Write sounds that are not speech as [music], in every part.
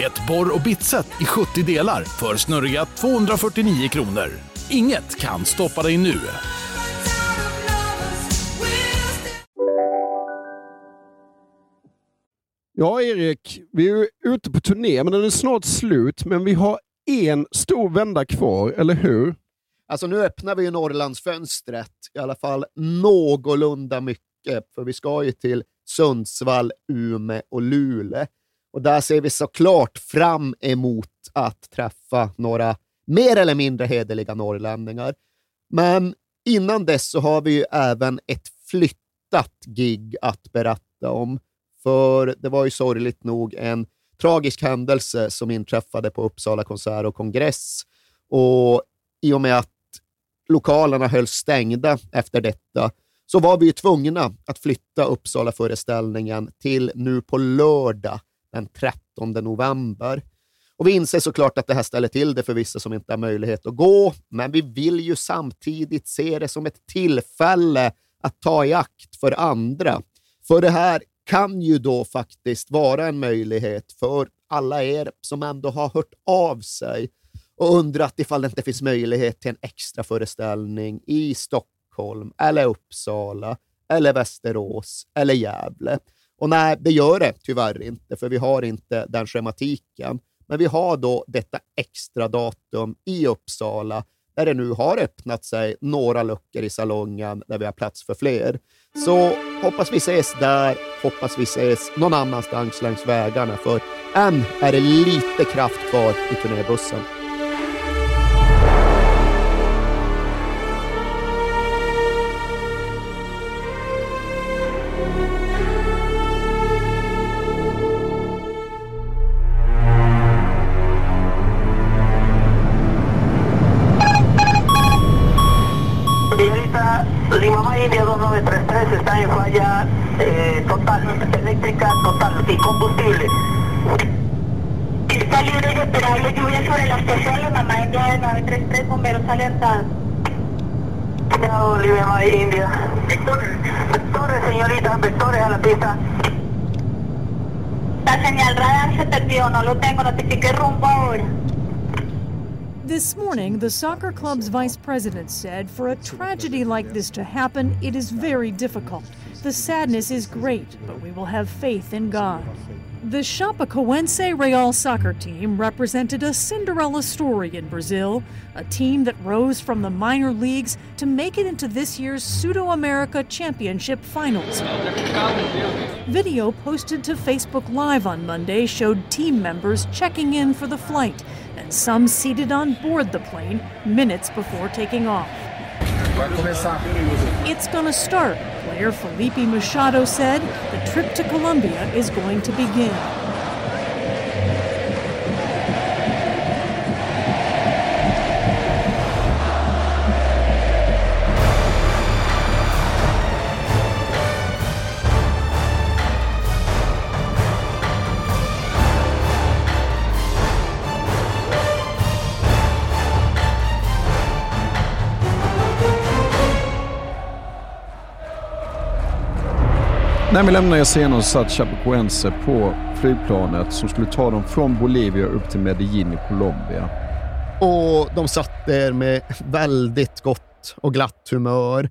Ett borr och bitset i 70 delar för snurriga 249 kronor. Inget kan stoppa dig nu. Ja, Erik, vi är ute på turné, men den är snart slut. Men vi har en stor vända kvar, eller hur? Alltså nu öppnar vi ju Norrlandsfönstret, i alla fall någorlunda mycket, för vi ska ju till Sundsvall, Ume och Luleå. Och där ser vi såklart fram emot att träffa några mer eller mindre hederliga norrlänningar. Men innan dess så har vi ju även ett flyttat gig att berätta om. För det var ju sorgligt nog en tragisk händelse som inträffade på Uppsala konsert och kongress. Och i och med att lokalerna hölls stängda efter detta så var vi ju tvungna att flytta Uppsala-föreställningen till nu på lördag den 13 november. Och Vi inser såklart att det här ställer till det för vissa som inte har möjlighet att gå, men vi vill ju samtidigt se det som ett tillfälle att ta i akt för andra. För det här kan ju då faktiskt vara en möjlighet för alla er som ändå har hört av sig och undrat ifall det inte finns möjlighet till en extra föreställning i Stockholm, eller Uppsala, eller Västerås eller Gävle. Och nej, det gör det tyvärr inte, för vi har inte den schematiken. Men vi har då detta extra datum i Uppsala där det nu har öppnat sig några luckor i salongen där vi har plats för fler. Så hoppas vi ses där, hoppas vi ses någon annanstans längs vägarna, för än är det lite kraft kvar i turnébussen. Chao, India. Vectores, vectores, señorita, vectores a la pista. La señal radar se perdió, no lo tengo, notifique rumbo ahora. This morning, the soccer club's vice president said for a tragedy like this to happen, it is very difficult. The sadness is great, but we will have faith in God. The Chapecoense Real soccer team represented a Cinderella story in Brazil, a team that rose from the minor leagues to make it into this year's Pseudo America Championship finals. Video posted to Facebook Live on Monday showed team members checking in for the flight and some seated on board the plane minutes before taking off. It's gonna start, player Felipe Machado said. The trip to Colombia is going to begin. När vi lämnade Eseno satt Chapecoense på flygplanet som skulle ta dem från Bolivia upp till Medellin i Colombia. Och de satt där med väldigt gott och glatt humör.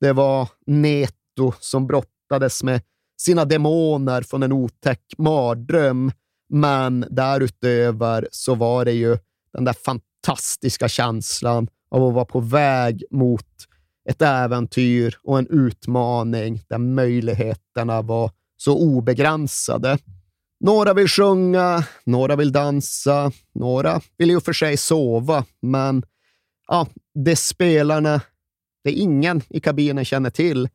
Det var Neto som brottades med sina demoner från en otäck mardröm. Men därutöver så var det ju den där fantastiska känslan av att vara på väg mot ett äventyr och en utmaning där möjligheterna var så obegränsade. Några vill sjunga, några vill dansa, några vill ju för sig sova, men ja, det spelarna, det ingen i kabinen känner till,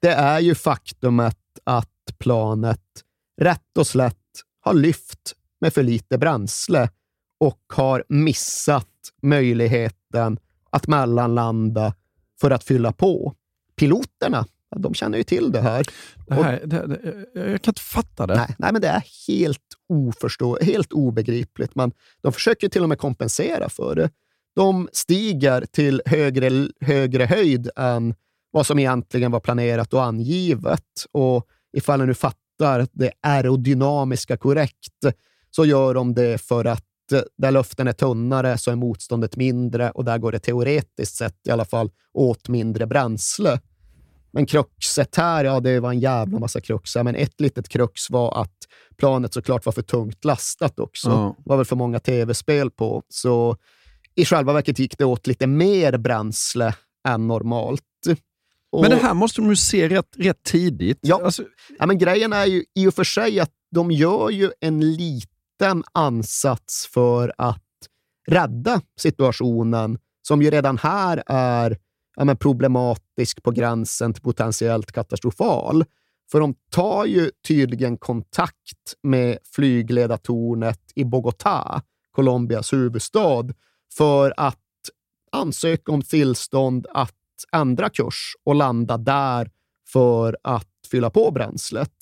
det är ju faktumet att planet rätt och slätt har lyft med för lite bränsle och har missat möjligheten att mellanlanda för att fylla på. Piloterna, de känner ju till det här. Det här det, det, jag kan inte fatta det. Nej, nej men det är helt, oförstå, helt obegripligt. Man, de försöker till och med kompensera för det. De stiger till högre, högre höjd än vad som egentligen var planerat och angivet. Och ifall jag nu fattar det aerodynamiska korrekt, så gör de det för att där luften är tunnare så är motståndet mindre och där går det teoretiskt sett i alla fall åt mindre bränsle. Men kruxet här, ja det var en jävla massa kruxar, men ett litet krux var att planet såklart var för tungt lastat också. Ja. Det var väl för många tv-spel på, så i själva verket gick det åt lite mer bränsle än normalt. Och, Men det här måste de ju se rätt, rätt tidigt. Ja. Alltså, ja, men grejen är ju i och för sig att de gör ju en liten ansats för att rädda situationen som ju redan här är ja, men problematisk på gränsen till potentiellt katastrofal. För de tar ju tydligen kontakt med flygledartornet i Bogotá, Colombias huvudstad, för att ansöka om tillstånd att ändra kurs och landa där för att fylla på bränslet.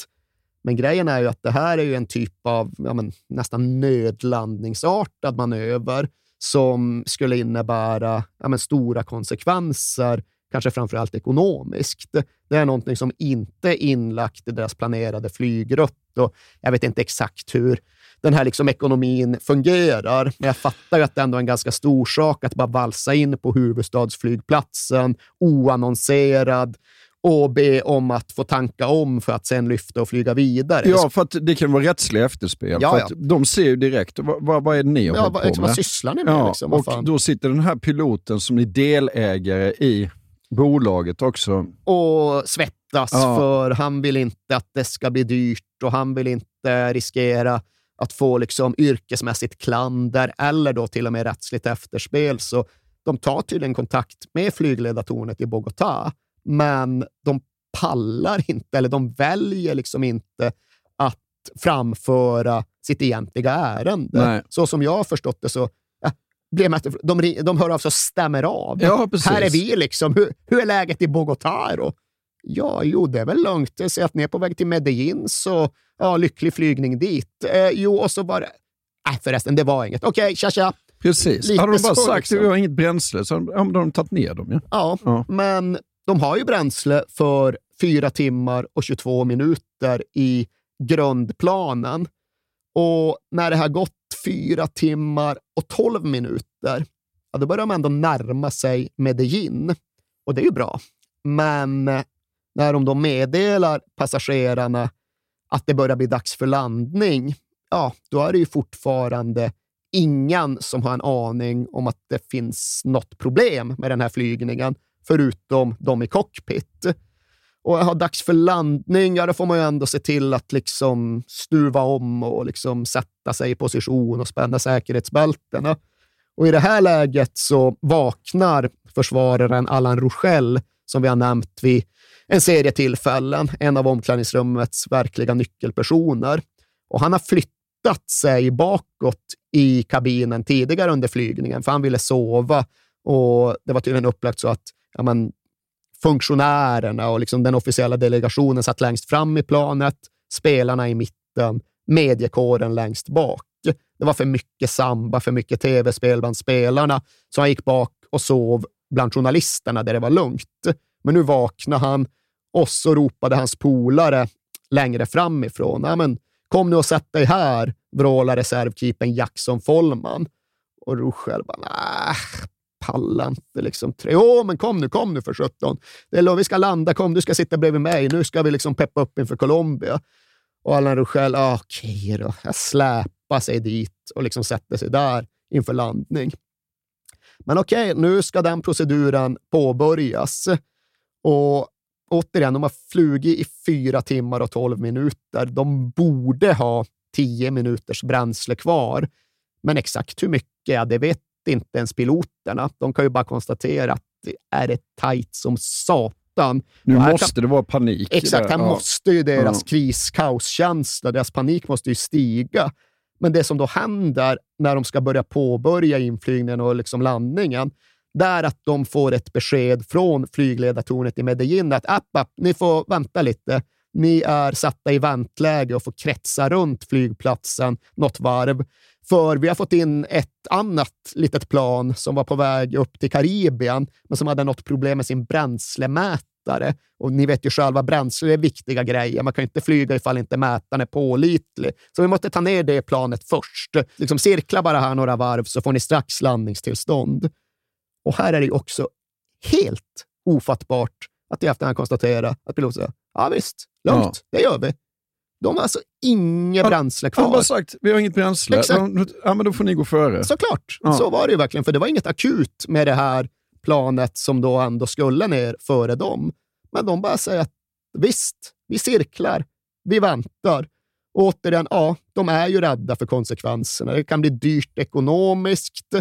Men grejen är ju att det här är ju en typ av ja, men, nästan nödlandningsartad manöver som skulle innebära ja, men, stora konsekvenser, kanske framför allt ekonomiskt. Det är någonting som inte är inlagt i deras planerade flygrutt och jag vet inte exakt hur den här liksom ekonomin fungerar. Men jag fattar ju att det ändå är en ganska stor sak att bara valsa in på huvudstadsflygplatsen oannonserad och be om att få tanka om för att sen lyfta och flyga vidare. ja, för att det kan vara rättsliga efterspel. Ja, för ja. de ser ju direkt, vad, vad, är det ni har ja, hållit vad, på liksom, med? vad sysslar ni med? Ja, liksom? Och fan? då sitter den här piloten som är delägare i bolaget också. och svettas Ja. för han vill inte att det ska bli dyrt och han vill inte riskera att få liksom yrkesmässigt klander eller då till och med rättsligt efterspel. Så de tar tydligen kontakt med flygledartornet i Bogotá, men de pallar inte, eller de väljer liksom inte att framföra sitt egentliga ärende. Nej. Så som jag har förstått det så blir de, de, de hör av sig och stämmer av. Ja. Här är vi liksom. Hur, hur är läget i Bogotá? Ja, jo, det är väl lugnt. Jag ser att ni är på väg till Medellin, så ja, lycklig flygning dit. Eh, jo, och så var det... Nej, förresten, det var inget. Okej, tja, tja. Precis. Lite Hade de bara så, sagt liksom. att vi har inget bränsle så hade då har de tagit ner dem. Ja. Ja, Ja. men de har ju bränsle för 4 timmar och 22 minuter i grundplanen. Och när det har gått 4 timmar och 12 minuter, ja, då börjar de ändå närma sig Medellin. Och det är ju bra. Men eh, när de då meddelar passagerarna att det börjar bli dags för landning, ja, då är det ju fortfarande ingen som har en aning om att det finns något problem med den här flygningen, förutom de i cockpit. Och har dags för landning, ja, då får man ju ändå se till att liksom stuva om och liksom sätta sig i position och spänna säkerhetsbältena. Och i det här läget så vaknar försvararen Allan Rochelle, som vi har nämnt vid en serie tillfällen, en av omklädningsrummets verkliga nyckelpersoner. Och han har flyttat sig bakåt i kabinen tidigare under flygningen, för han ville sova. Och Det var tydligen upplagt så att ja, men, funktionärerna och liksom den officiella delegationen satt längst fram i planet, spelarna i mitten, mediekåren längst bak. Det var för mycket samba, för mycket tv-spel bland spelarna, så han gick bak och sov bland journalisterna där det var lugnt. Men nu vaknade han och så ropade hans polare längre framifrån. Ja, men, Kom nu och sätt dig här, vrålar reservkeepern Jackson Follman. Och Ruschel bara, nej, pallar inte. Liksom. Jo, men kom nu, kom nu för sjutton. Det är Vi ska landa, kom, du ska sitta bredvid mig. Nu ska vi liksom peppa upp inför Colombia. Och Allan Ruschel, ah, okej då. Jag släpar sig dit och liksom sätter sig där inför landning. Men okej, nu ska den proceduren påbörjas. Och återigen, de har flugit i fyra timmar och tolv minuter. De borde ha tio minuters bränsle kvar. Men exakt hur mycket, ja, det vet inte ens piloterna. De kan ju bara konstatera att det är ett tajt som satan. Nu måste det vara panik. Exakt, här. Ja. måste ju deras Ja. kris, kaoskänsla, deras panik måste ju stiga. Men det som då händer när de ska börja påbörja inflygningen och liksom landningen, är att de får ett besked från flygledartornet i Medellin att app, app, ni får vänta lite. Ni är satta i väntläge och får kretsa runt flygplatsen något varv. För vi har fått in ett annat litet plan som var på väg upp till Karibien, men som hade något problem med sin bränslemätare. Och ni vet ju själva, bränsle är viktiga grejer. Man kan inte flyga ifall inte mätaren är pålitlig. Så vi måste ta ner det planet först. Liksom cirkla bara här några varv så får ni strax landningstillstånd. Och här är det också helt ofattbart att i efterhand konstatera att piloten säger ja visst, lugnt, det gör vi. De har alltså inget bränsle kvar. Han har bara sagt, vi har inget bränsle. Exakt. Ja, men då får ni gå före. Såklart, Ja. så var det ju verkligen. För det var inget akut med det här planet som då ändå skulle ner före dem. Men de bara säger att visst, vi cirklar, vi väntar. Och återigen, ja, de är ju rädda för konsekvenserna. Det kan bli dyrt ekonomiskt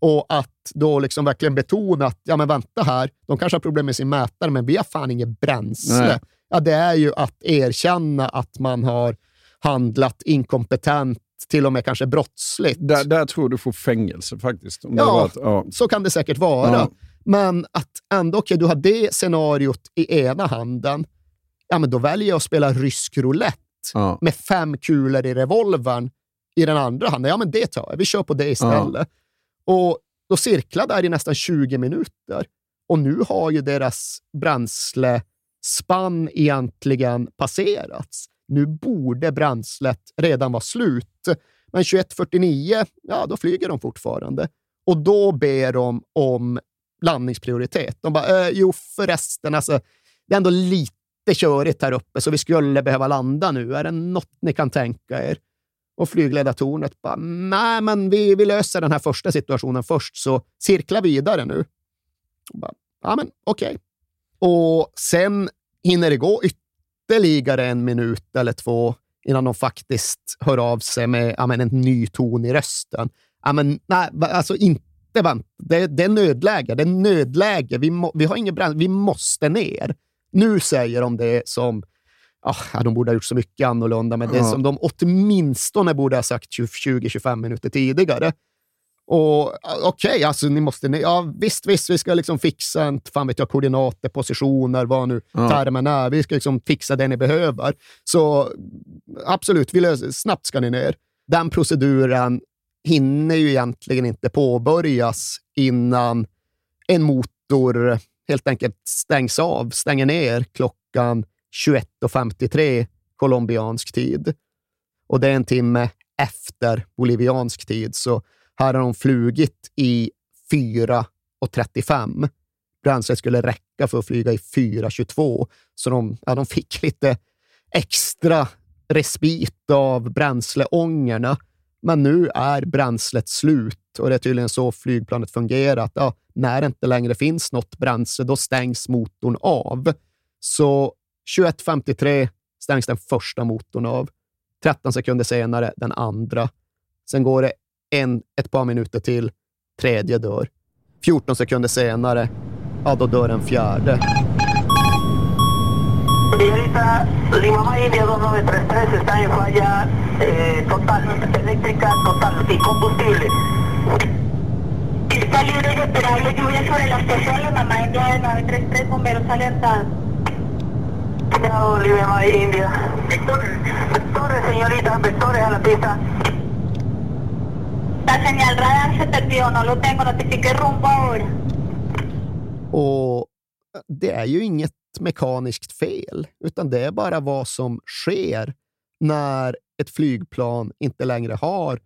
och att då liksom verkligen betona att, ja men vänta här, de kanske har problem med sin mätare, men vi har fan inget bränsle. Nej. Ja, det är ju att erkänna att man har handlat inkompetent, till och med kanske brottsligt. Där, där tror du får fängelse faktiskt. Ja. varit, ja. Så kan det säkert vara. Ja. Men att ändå, okej, du har det scenariot i ena handen. Ja, men då väljer jag att spela rysk roulette Ja. med fem kulor i revolvern i den andra handen. Ja, men det tar jag. Vi kör på det istället. Och då cirklar där i nästan 20 minuter. Och nu har ju deras spann egentligen passerats. Nu borde bränslet redan vara slut. Men 21.49, ja, då flyger de fortfarande. Och då ber de om landningsprioritet. De bara, eh, jo förresten, alltså, det är ändå lite körigt här uppe, så vi skulle behöva landa nu. Är det något ni kan tänka er? Och flygledartornet bara, nej, men vi, vi löser den här första situationen först, så cirkla vidare nu. Bara, ja, men okej. Och sen hinner det gå ytterligare en minut eller två innan de faktiskt hör av sig med ja, men en ny ton i rösten. Ja, men, nej, alltså inte vänta. Det, det är nödläge. Det är nödläge. Vi, må, vi har ingen bränsle. Vi måste ner. Nu säger de det som ja, de borde ha gjort så mycket annorlunda, men det Ja. som de åtminstone borde ha sagt 20-25 minuter tidigare. Och ah, Okej, alltså ni måste... ner. Ja, visst, visst, vi ska liksom fixa en, fan vet jag, koordinater, positioner, vad nu Ja. termen är. Vi ska liksom fixa det ni behöver. Så absolut, vi löser, snabbt ska ni ner. Den proceduren hinner ju egentligen inte påbörjas innan en motor helt enkelt stängs av, stänger ner klockan 21.53 colombiansk tid. Och det är en timme efter boliviansk tid, så här har de flugit i 4.35. Bränslet skulle räcka för att flyga i 4.22, så de, ja, de fick lite extra respit av bränsleångorna. Men nu är bränslet slut och det är tydligen så flygplanet fungerar. Att, ja, när det inte längre finns något bränsle, då stängs motorn av. Så 21.53 stängs den första motorn av. 13 sekunder senare den andra. Sen går det en, ett par minuter till. Tredje dör. 14 sekunder senare, ja, då dör den fjärde. Señorita, Lima India 2933 está en falla eh, total, eléctrica total y combustible. Está libre y esperable lluvia sobre la estación, la mamá India de 933, bomberos alertados. Cuidado, Lima India. Vectores, vectores, señorita, vectores a la pista. La señal radar se perdió, no lo tengo, notifique rumbo ahora. Och eh, det är ju inget mekaniskt fel, utan det är bara vad som sker när ett flygplan inte längre har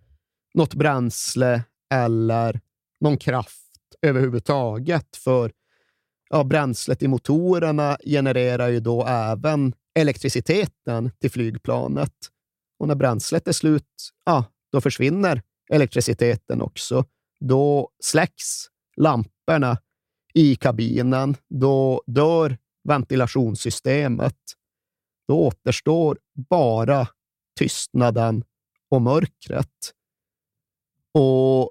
något bränsle eller någon kraft överhuvudtaget. För ja, bränslet i motorerna genererar ju då även elektriciteten till flygplanet. Och när bränslet är slut, ja, då försvinner elektriciteten också. Då släcks lamporna i kabinen. Då dör ventilationssystemet. Då återstår bara tystnaden och mörkret. Och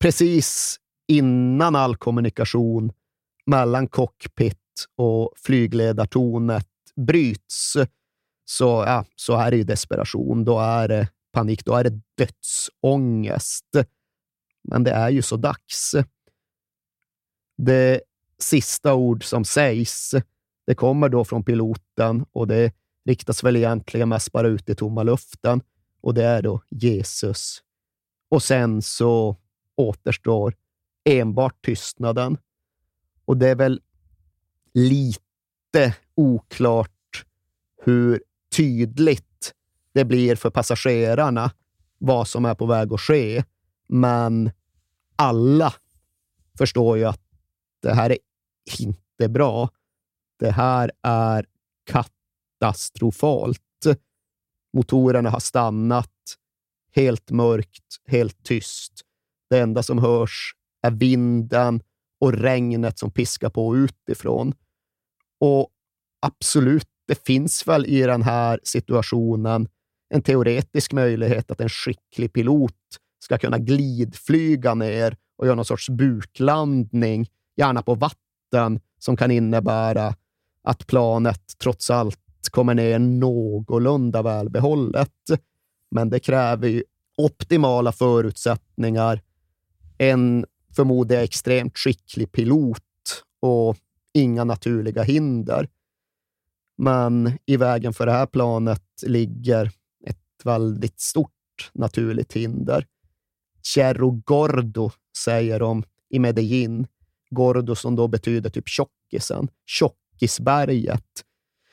precis innan all kommunikation mellan cockpit och flygledartornet bryts så, ja, så är det ju desperation. Då är det panik. Då är det dödsångest. Men det är ju så dags. Det sista ord som sägs, det kommer då från piloten och det riktas väl egentligen mest bara ut i tomma luften och det är då Jesus. Och sen så återstår enbart tystnaden. Och det är väl lite oklart hur tydligt det blir för passagerarna vad som är på väg att ske. Men alla förstår ju att det här är inte bra. Det här är katastrofalt. Motorerna har stannat. Helt mörkt, helt tyst. Det enda som hörs är vinden och regnet som piskar på utifrån. Och absolut, det finns väl i den här situationen en teoretisk möjlighet att en skicklig pilot ska kunna glidflyga ner och göra någon sorts buklandning, gärna på vatten, som kan innebära att planet trots allt kommer ner någorlunda välbehållet. Men det kräver ju optimala förutsättningar, en förmodligen extremt skicklig pilot och inga naturliga hinder. Men i vägen för det här planet ligger väldigt stort naturligt hinder. Cerro Gordo säger de i Medellin. Gordo som då betyder typ tjockisen. Tjockisberget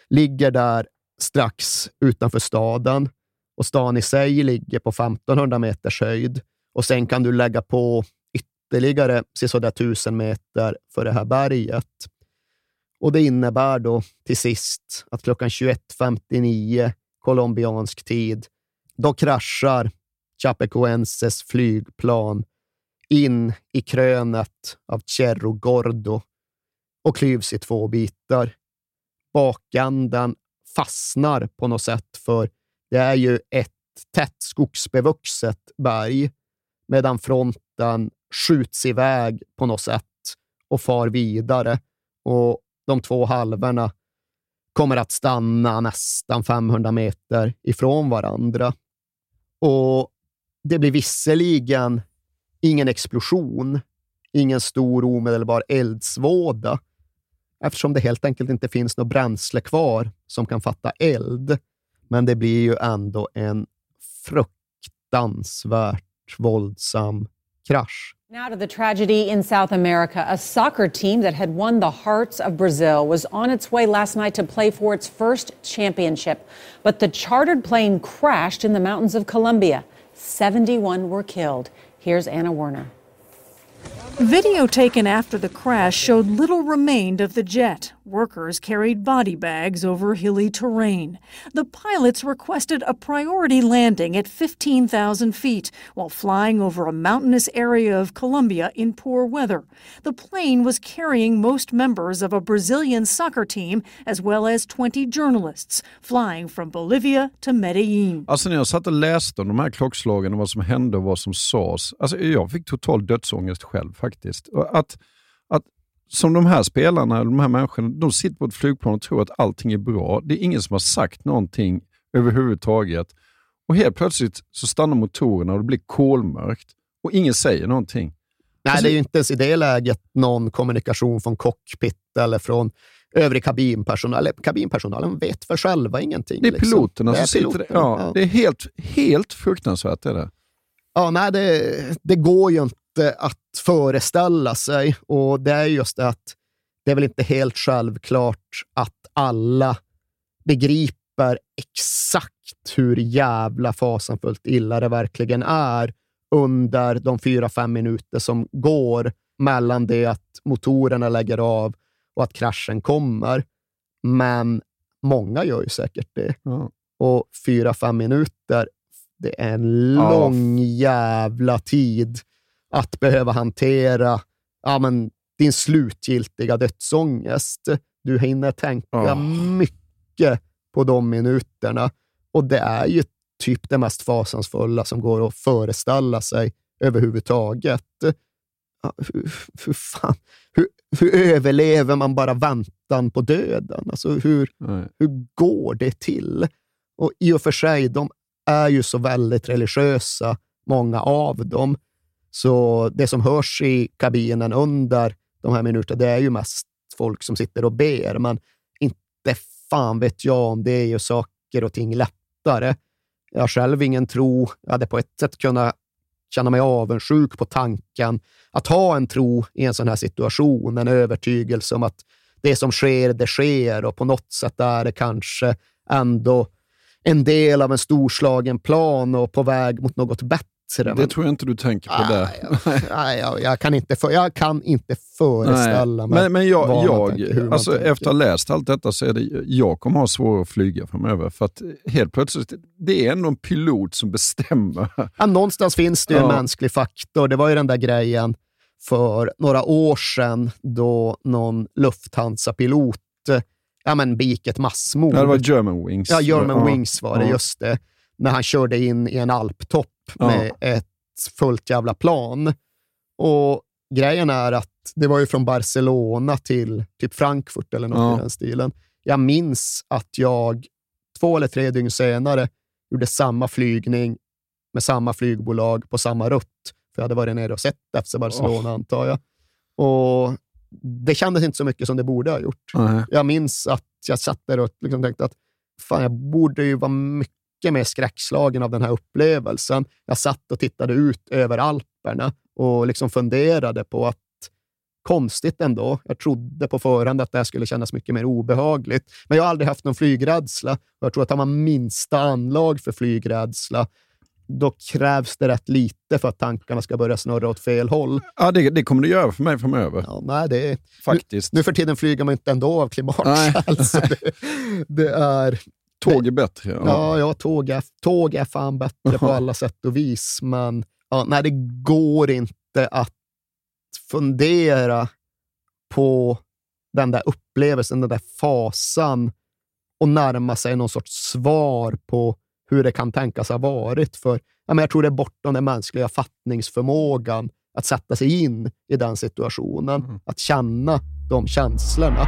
ligger där strax utanför staden och stan i sig ligger på 1500 meters höjd. Och sen kan du lägga på ytterligare sådär 1000 meter för det här berget. Och Det innebär då till sist att klockan 21.59 colombiansk tid, då kraschar Chapecoenses flygplan in i krönet av Cerro Gordo och klyvs i två bitar. Bakänden fastnar på något sätt, för det är ju ett tätt skogsbevuxet berg, medan fronten skjuts iväg på något sätt och far vidare. Och de två halvorna kommer att stanna nästan 500 meter ifrån varandra. Och Det blir visserligen ingen explosion, ingen stor omedelbar eldsvåda, eftersom det helt enkelt inte finns något bränsle kvar som kan fatta eld. Men det blir ju ändå en fruktansvärt våldsam krasch. Now to the tragedy in South America. A soccer team that had won the hearts of Brazil was on its way last night to play for its first championship. But the chartered plane crashed in the mountains of Colombia. 71 were killed. Here's Anna Werner. Video taken after the crash showed little remained of the jet. Workers carried body bags over hilly terrain. The pilots requested a priority landing at 15,000 feet while flying over a mountainous area of Colombia in poor weather. The plane was carrying most members of a Brazilian soccer team as well as 20 journalists flying from Bolivia to Medellin. Alltså när jag satt och läste om de här klockslagen och vad som hände och vad som sades, alltså jag fick total dödsångest själv faktiskt. Att, som de här spelarna, de här människorna, de sitter på ett flygplan och tror att allting är bra. Det är ingen som har sagt någonting överhuvudtaget. Och helt plötsligt så stannar motorerna och det blir kolmörkt och ingen säger någonting. Nej, alltså, det är ju inte ens i det läget någon kommunikation från cockpit eller från övrig kabinpersonal. Kabinpersonalen vet för själva ingenting. Det är liksom. piloterna liksom. som sitter piloten, ja, ja. Det är helt, helt fruktansvärt. Det, där. Ja, nej, det, det går ju inte att föreställa sig. Och det är just det att det är väl inte helt självklart att alla begriper exakt hur jävla fasanfullt illa det verkligen är under de fyra, fem minuter som går mellan det att motorerna lägger av och att kraschen kommer. Men många gör ju säkert det. Ja. Och fyra, fem minuter, det är en lång jävla tid att behöva hantera ja, men, din slutgiltiga dödsångest. Du hinner tänka oh. mycket på de minuterna och det är ju typ det mest fasansfulla som går att föreställa sig överhuvudtaget. Ja, hur, hur, fan, hur, hur, överlever man bara väntan på döden? Alltså hur, hur går det till? Och I och för sig, de är ju så väldigt religiösa, många av dem. Så det som hörs i kabinen under de här minuterna, det är ju mest folk som sitter och ber, men inte fan vet jag om det gör saker och ting lättare. Jag har själv ingen tro. Jag hade på ett sätt kunnat känna mig avundsjuk på tanken att ha en tro i en sån här situation, en övertygelse om att det som sker, det sker och på något sätt är det kanske ändå en del av en storslagen plan och på väg mot något bättre. Det Men- tror jag inte du tänker på Nej, där. Nej, jag, jag, kan inte för, jag kan inte föreställa mig Men, men jag, vad man tänker, hur jag man alltså, tänker. efter att ha läst allt detta så är det, jag kommer ha svårare att flyga framöver. För att helt plötsligt, det är ändå en pilot som bestämmer. Ja, någonstans finns det ju en Ja. mänsklig faktor. Det var ju den där grejen för några år sedan då någon Lufthansa-pilot ja, men begick ett massmord. Ja, det var German Wings. Ja, German Ja. Wings var det, just det. När han körde in i en alptopp Ja. med ett fullt jävla plan. Och grejen är att det var ju från Barcelona till typ Frankfurt eller något Ja. i den stilen. Jag minns att jag två eller tre dygn senare gjorde samma flygning med samma flygbolag på samma rutt. För jag hade varit nere och sett FC Barcelona, antar jag. Och det kändes inte så mycket som det borde ha gjort. Nej. Jag minns att jag satt där och liksom tänkte att fan, jag borde ju vara mycket mer skräckslagen av den här upplevelsen. Jag satt och tittade ut över Alperna och liksom funderade på att konstigt ändå. Jag trodde på förhand att det här skulle kännas mycket mer obehagligt. Men jag har aldrig haft någon flygrädsla. Och jag tror att har man minsta anlag för flygrädsla, då krävs det rätt lite för att tankarna ska börja snurra åt fel håll. Ja, det, det kommer det göra för mig framöver. Ja, nej, det är, Faktiskt. Nu, nu för tiden flyger man inte ändå av klimatskäl. [laughs] så det, det är... Tåg är bättre. Ja, ja tåg, är, tåg är fan bättre på alla sätt och vis, men ja, nej, det går inte att fundera på den där upplevelsen, den där fasan och närma sig någon sorts svar på hur det kan tänkas ha varit. För ja, men Jag tror det är bortom den mänskliga fattningsförmågan att sätta sig in i den situationen, att känna de känslorna.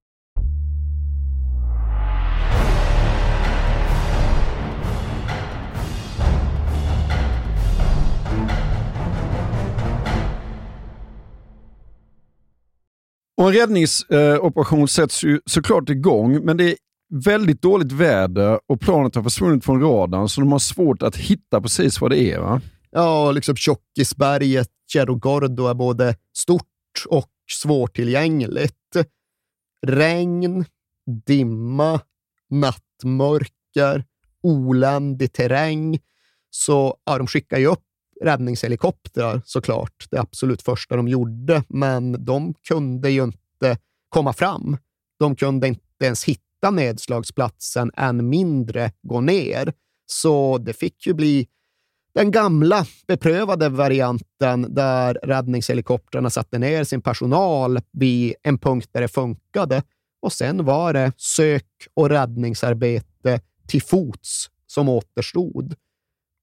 Och en räddningsoperation sätts ju såklart igång, men det är väldigt dåligt väder och planet har försvunnit från radarn så de har svårt att hitta precis vad det är. Va? Ja, liksom Tjockisberget, Cerro Gordo är både stort och svårtillgängligt. regn, dimma, nattmörker, oländig terräng. Så ja, de skickar ju upp räddningshelikoptrar såklart, det absolut första de gjorde, men de kunde ju inte komma fram. De kunde inte ens hitta nedslagsplatsen, än mindre gå ner. Så det fick ju bli den gamla beprövade varianten där räddningshelikoptrarna satte ner sin personal vid en punkt där det funkade och sen var det sök och räddningsarbete till fots som återstod.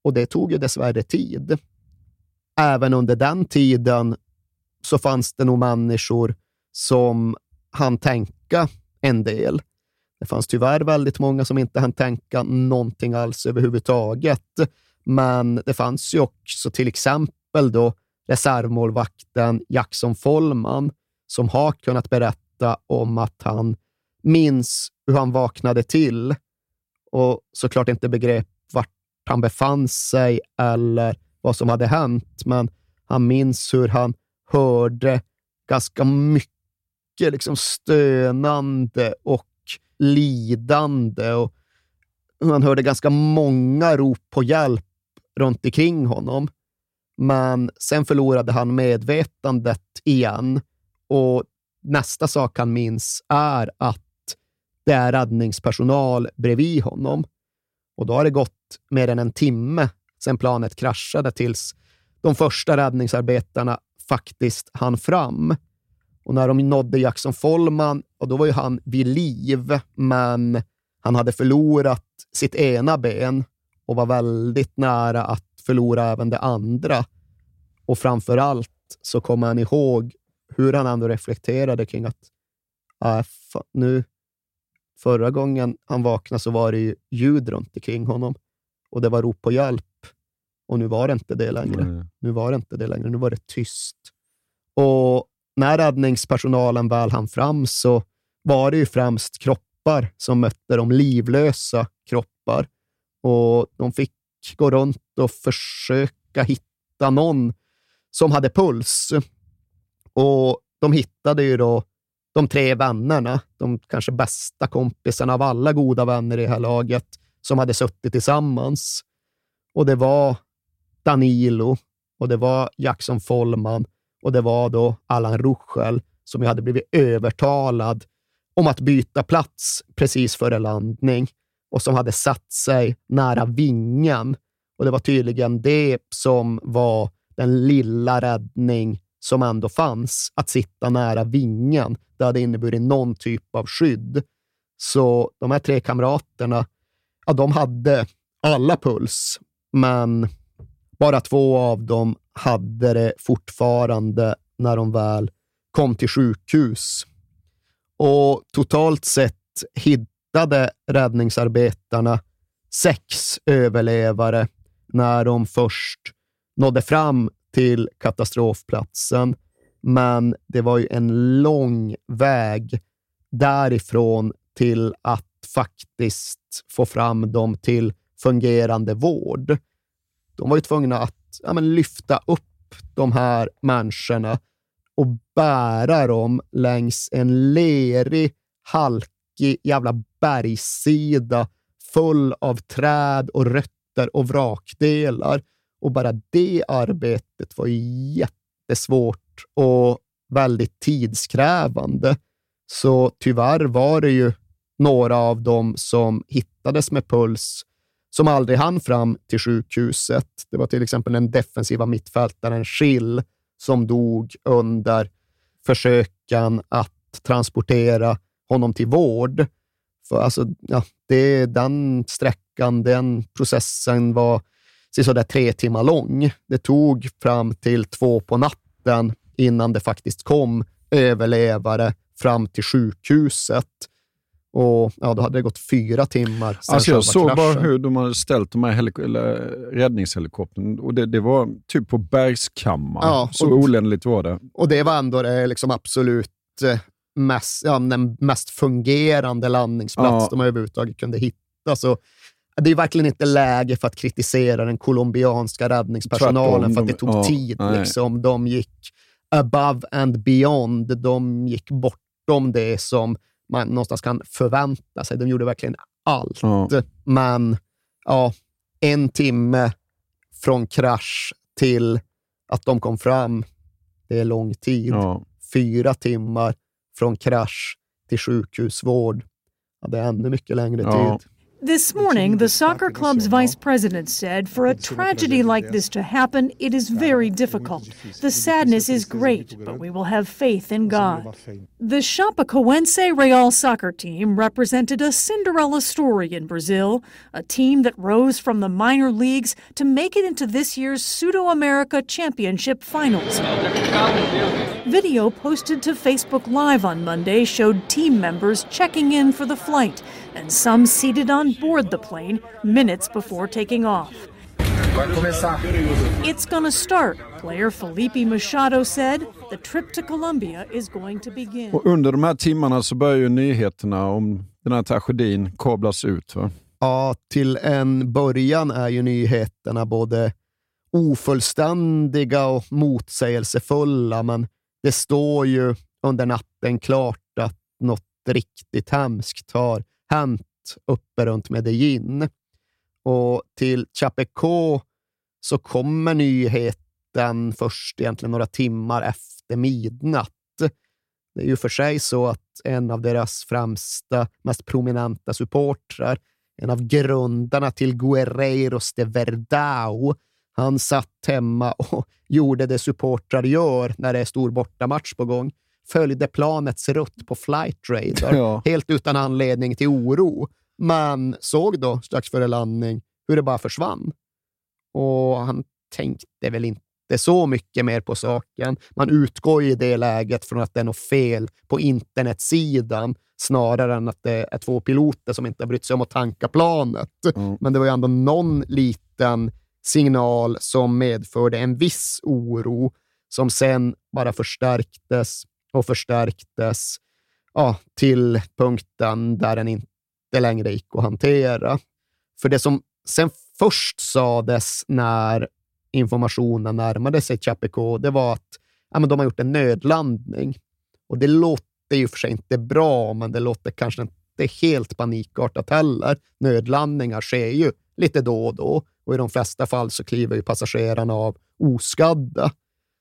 Och det tog ju dessvärre tid. Även under den tiden så fanns det nog människor som hann tänka en del. Det fanns tyvärr väldigt många som inte hann tänka någonting alls överhuvudtaget. Men det fanns ju också till exempel då reservmålvakten Jackson Follman som har kunnat berätta om att han minns hur han vaknade till och såklart inte begrep han befann sig eller vad som hade hänt, men han minns hur han hörde ganska mycket liksom stönande och lidande och han hörde ganska många rop på hjälp runt omkring honom. Men sen förlorade han medvetandet igen och nästa sak han minns är att det är räddningspersonal bredvid honom. Och då har det gått mer än en timme sedan planet kraschade tills de första räddningsarbetarna faktiskt hann fram. Och när de nådde Jackson Follman, och då var ju han vid liv, men han hade förlorat sitt ena ben och var väldigt nära att förlora även det andra. Och framför allt så kommer han ihåg hur han ändå reflekterade kring att äh, nu, förra gången han vaknade så var det ju ljud runt omkring honom och det var rop på hjälp. Och nu var det inte det längre. Mm. Nu var det inte det längre. Nu var det tyst. Och när räddningspersonalen väl hann fram så var det ju främst kroppar som mötte de livlösa kroppar. Och de fick gå runt och försöka hitta någon som hade puls. Och de hittade ju då de tre vännerna, de kanske bästa kompisarna av alla goda vänner i det här laget, som hade suttit tillsammans. Och det var Danilo och det var Jackson Follman och det var då Allan Ruschel som ju hade blivit övertalad om att byta plats precis före landning och som hade satt sig nära vingen. Och det var tydligen det som var den lilla räddning som ändå fanns, att sitta nära vingen. Det hade inneburit någon typ av skydd. Så de här tre kamraterna, ja, de hade alla puls, men bara två av dem hade det fortfarande när de väl kom till sjukhus. Och totalt sett hittade räddningsarbetarna sex överlevare när de först nådde fram till katastrofplatsen. Men det var ju en lång väg därifrån till att faktiskt få fram dem till fungerande vård. De var ju tvungna att ja, men, lyfta upp de här människorna och bära dem längs en lerig, halkig jävla bergssida full av träd och rötter och vrakdelar. Och bara det arbetet var jättesvårt och väldigt tidskrävande. Så tyvärr var det ju några av dem som hittades med puls som aldrig hann fram till sjukhuset. Det var till exempel den defensiva mittfältaren Schill som dog under försöken att transportera honom till vård. För alltså, ja, det, den sträckan, den processen var sådär tre timmar lång. Det tog fram till två på natten innan det faktiskt kom överlevare fram till sjukhuset. Och ja, Då hade det gått fyra timmar sen alltså Jag såg bara hur de hade ställt de här räddningshelikoptern och det, det, var typ på bergskammaren. Ja, Så oländigt var det. Och det var ändå det liksom absolut eh, mest, ja, den mest fungerande landningsplats ja. de överhuvudtaget kunde hitta. Så det är verkligen inte läge för att kritisera den colombianska räddningspersonalen för att det tog de, tid. Ja, liksom. De gick above and beyond. De gick bortom det som man någonstans kan förvänta sig. De gjorde verkligen allt. Ja. Men ja, en timme från krasch till att de kom fram, det är lång tid. Ja. Fyra timmar från krasch till sjukhusvård, ja, det är ännu mycket längre Ja. tid. This morning, the soccer club's vice president said for a tragedy like this to happen, it is very difficult. The sadness is great, but we will have faith in God. The Chapecoense Real soccer team represented a Cinderella story in Brazil, a team that rose from the minor leagues to make it into this year's Pseudo America Championship finals. Video posted to Facebook Live on Monday showed team members checking in for the flight and some seated on board the plane minutes before taking off. It's gonna start, player Felipe Machado said. The trip to Colombia is going to begin. Och under de här timmarna så börjar ju nyheterna om den här tragedin kablas ut. Va? Ja, till en början är ju nyheterna både ofullständiga och motsägelsefulla, men det står ju under natten klart att något riktigt hemskt har hänt uppe runt Medellin. Och till Chapeco så kommer nyheten först egentligen några timmar efter midnatt. Det är ju för sig så att en av deras främsta, mest prominenta supportrar, en av grundarna till Guerreiros de Verdao, han satt hemma och [laughs] gjorde det supportrar gör när det är stor bortamatch på gång. Följde planets rutt på flight radar, Ja. helt utan anledning till oro. Men såg då strax före landning hur det bara försvann. Och han tänkte väl inte så mycket mer på saken. Man utgår i det läget från att det är något fel på internetsidan snarare än att det är två piloter som inte har brytt sig om att tanka planet. Men det var ju ändå någon liten signal som medförde en viss oro som sen bara förstärktes och förstärktes ja, till punkten där den inte längre gick att hantera. För det som sen först sades när informationen närmade sig Chapeco, det var att ja, men de har gjort en nödlandning. Och det låter ju för sig inte bra, men det låter kanske inte helt panikartat heller. Nödlandningar sker ju lite då och då och i de flesta fall så kliver ju passagerarna av oskadda.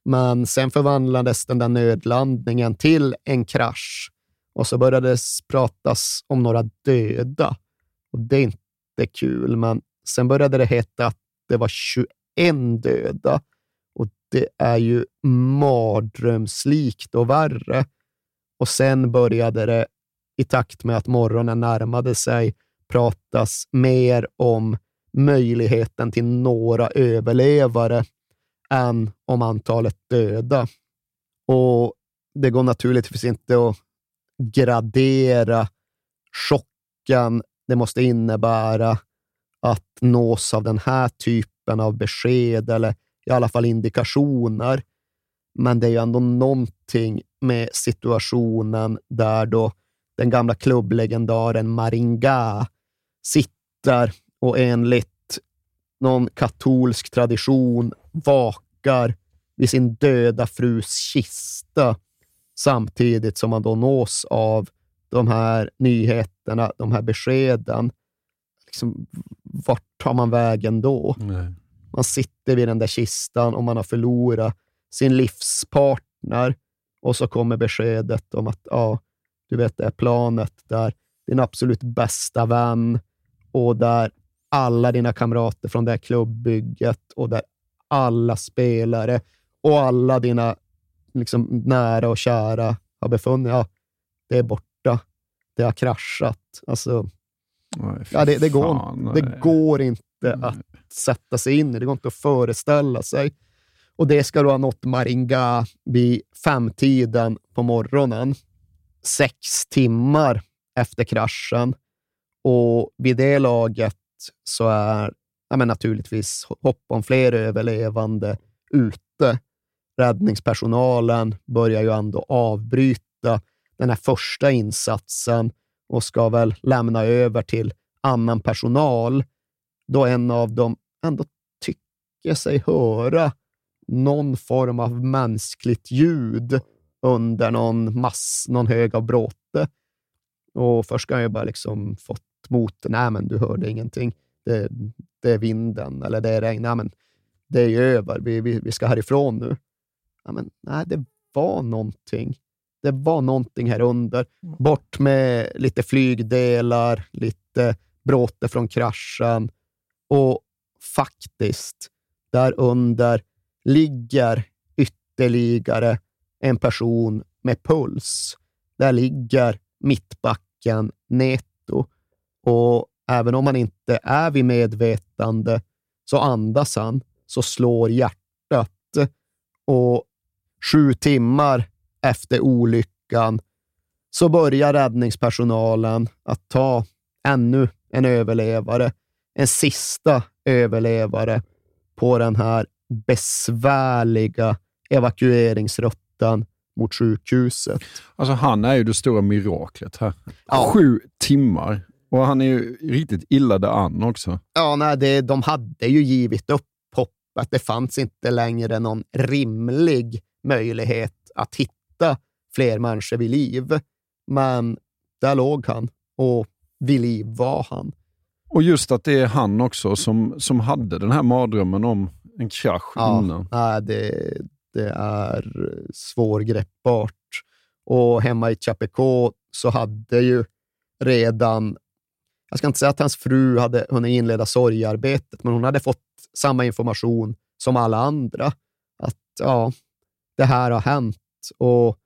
Men sen förvandlades den där nödlandningen till en krasch och så började det pratas om några döda. Och det är inte kul, men sen började det heta att det var 21 döda och det är ju mardrömslikt och värre. Och sen började det, i takt med att morgonen närmade sig, pratas mer om möjligheten till några överlevare än om antalet döda. Och det går naturligtvis inte att gradera chocken det måste innebära att nås av den här typen av besked eller i alla fall indikationer. Men det är ju ändå någonting med situationen där då den gamla klubblegendaren Maringa sitter och enligt någon katolsk tradition vakar vid sin döda frus kista samtidigt som man då nås av de här nyheterna, de här beskeden. Liksom, vart tar man vägen då? Man sitter vid den där kistan och man har förlorat sin livspartner och så kommer beskedet om att ja, du vet det är planet där din absolut bästa vän och där alla dina kamrater från det här klubbbygget och där alla spelare och alla dina liksom, nära och kära har befunnit ja, det är borta. Det har kraschat. Alltså, fy ja, det, det, går, fan, det går inte att sätta sig in i. Det går inte att föreställa sig. Och det ska då ha nått Maringa vid femtiden på morgonen, sex timmar efter kraschen. Och vid det laget så är ja, men naturligtvis hopp om fler överlevande ute. Räddningspersonalen börjar ju ändå avbryta den här första insatsen och ska väl lämna över till annan personal, då en av dem ändå tycker sig höra någon form av mänskligt ljud under någon, mass, någon hög av bråte. Och först ska han ju bara liksom fått mot, nej men du hörde ingenting. Det, det är vinden eller det är regn. Nej, men det är ju över. Vi, vi, vi ska härifrån nu. Ja, men, nej, det var någonting. Det var någonting här under. Bort med lite flygdelar, lite bråte från kraschen och faktiskt, där under ligger ytterligare en person med puls. Där ligger mittbacken Neto. Och även om han inte är vid medvetande så andas han, så slår hjärtat. Och sju timmar efter olyckan så börjar räddningspersonalen att ta ännu en överlevare, en sista överlevare på den här besvärliga evakueringsrutten mot sjukhuset. Alltså han är ju det stora miraklet här. Ja. Sju timmar. Och han är ju riktigt illa däran också. Ja, nej, det, de hade ju givit upp hoppet. Det fanns inte längre någon rimlig möjlighet att hitta fler människor vid liv. Men där låg han och vid liv var han. Och just att det är han också som, som hade den här mardrömmen om en krasch Ja, innan. nej, det, det är svårgreppbart. Och hemma i Chapecó så hade ju redan, jag ska inte säga att hans fru hade hunnit inleda sorgearbetet, men hon hade fått samma information som alla andra. Att ja, det här har hänt och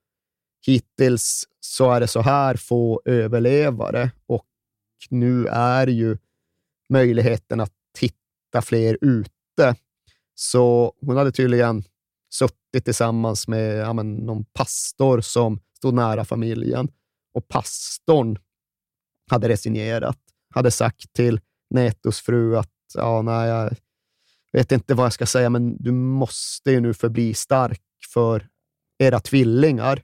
hittills så är det så här få överlevare och nu är ju möjligheten att hitta fler ute. Så hon hade tydligen suttit tillsammans med ja, men, någon pastor som stod nära familjen och pastorn hade resignerat, hade sagt till Netos fru att ja, nej, jag vet inte vad jag ska säga, men du måste ju nu förbli stark för era tvillingar.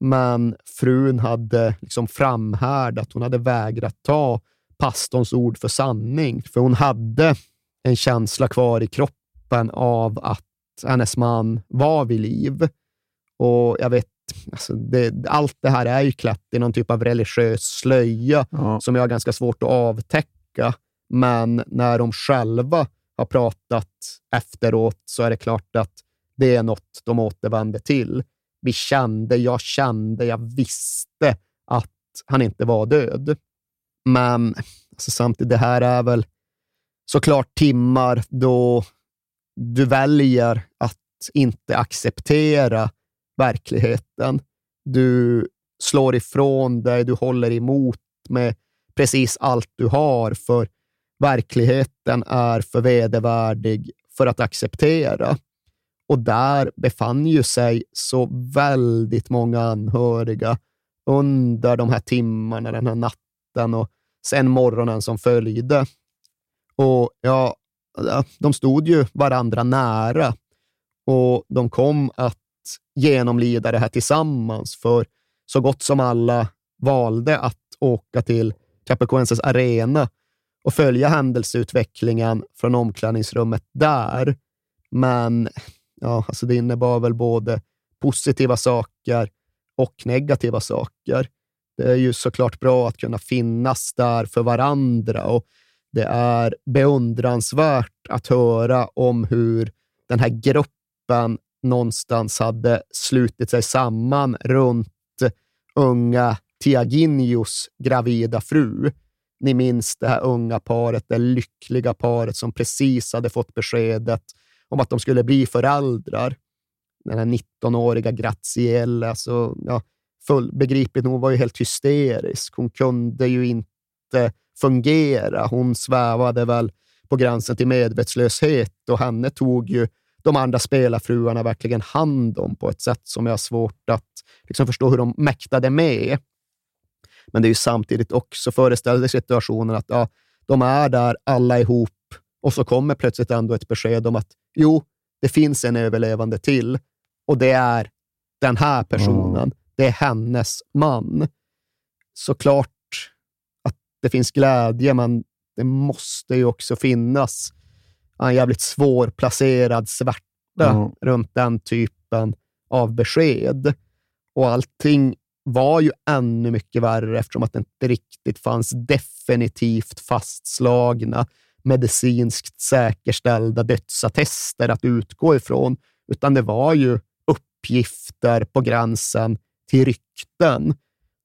Men frun hade liksom framhärdat. Hon hade vägrat ta pastorns ord för sanning, för hon hade en känsla kvar i kroppen av att hennes man var vid liv. Och jag vet, alltså det, allt det här är ju klätt i någon typ av religiös slöja Ja. som jag har ganska svårt att avtäcka. Men när de själva har pratat efteråt så är det klart att det är något de återvänder till. Vi kände, jag kände, jag visste att han inte var död. Men alltså, samtidigt, det här är väl såklart timmar då du väljer att inte acceptera verkligheten. Du slår ifrån dig, du håller emot med precis allt du har, för verkligheten är för vedervärdig för att acceptera. Och där befann ju sig så väldigt många anhöriga under de här timmarna, den här natten och sen morgonen som följde. Och ja, de stod ju varandra nära och de kom att genomlida det här tillsammans, för så gott som alla valde att åka till Chapecoenses arena och följa händelseutvecklingen från omklädningsrummet där. Men ja, alltså det innebar väl både positiva saker och negativa saker. Det är ju såklart bra att kunna finnas där för varandra och det är beundransvärt att höra om hur den här gruppen någonstans hade slutit sig samman runt unga Tiaginhos gravida fru. Ni minns det här unga paret, det lyckliga paret som precis hade fått beskedet om att de skulle bli föräldrar. Den här 19-åriga Graziella, så, ja, full, begripligt nog var ju helt hysterisk. Hon kunde ju inte fungera. Hon svävade väl på gränsen till medvetslöshet och henne tog ju de andra spelarfruarna verkligen hand om på ett sätt som jag har svårt att liksom förstå hur de mäktade med. Men det är ju samtidigt också föreställde situationen att ja, de är där alla ihop och så kommer plötsligt ändå ett besked om att jo, det finns en överlevande till och det är den här personen. Det är hennes man. Såklart att det finns glädje, men det måste ju också finnas en jävligt svårplacerad svärta Ja. runt den typen av besked. och allting var ju ännu mycket värre eftersom att det inte riktigt fanns definitivt fastslagna medicinskt säkerställda dödsattester att utgå ifrån, utan det var ju uppgifter på gränsen till rykten.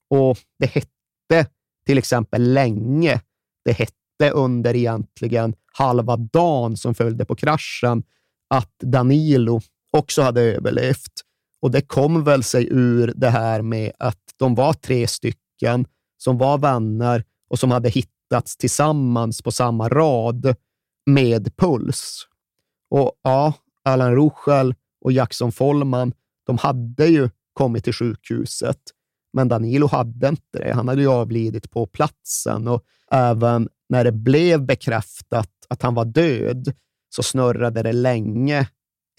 Och det hette till exempel länge, det hette under egentligen halva dagen som följde på kraschen, att Danilo också hade överlevt. Och det kom väl sig ur det här med att de var tre stycken som var vänner och som hade hittats tillsammans på samma rad med puls. Och ja, Alan Ruschel och Jackson Follman, de hade ju kommit till sjukhuset, men Danilo hade inte det. Han hade ju avlidit på platsen och även när det blev bekräftat att han var död så snurrade det länge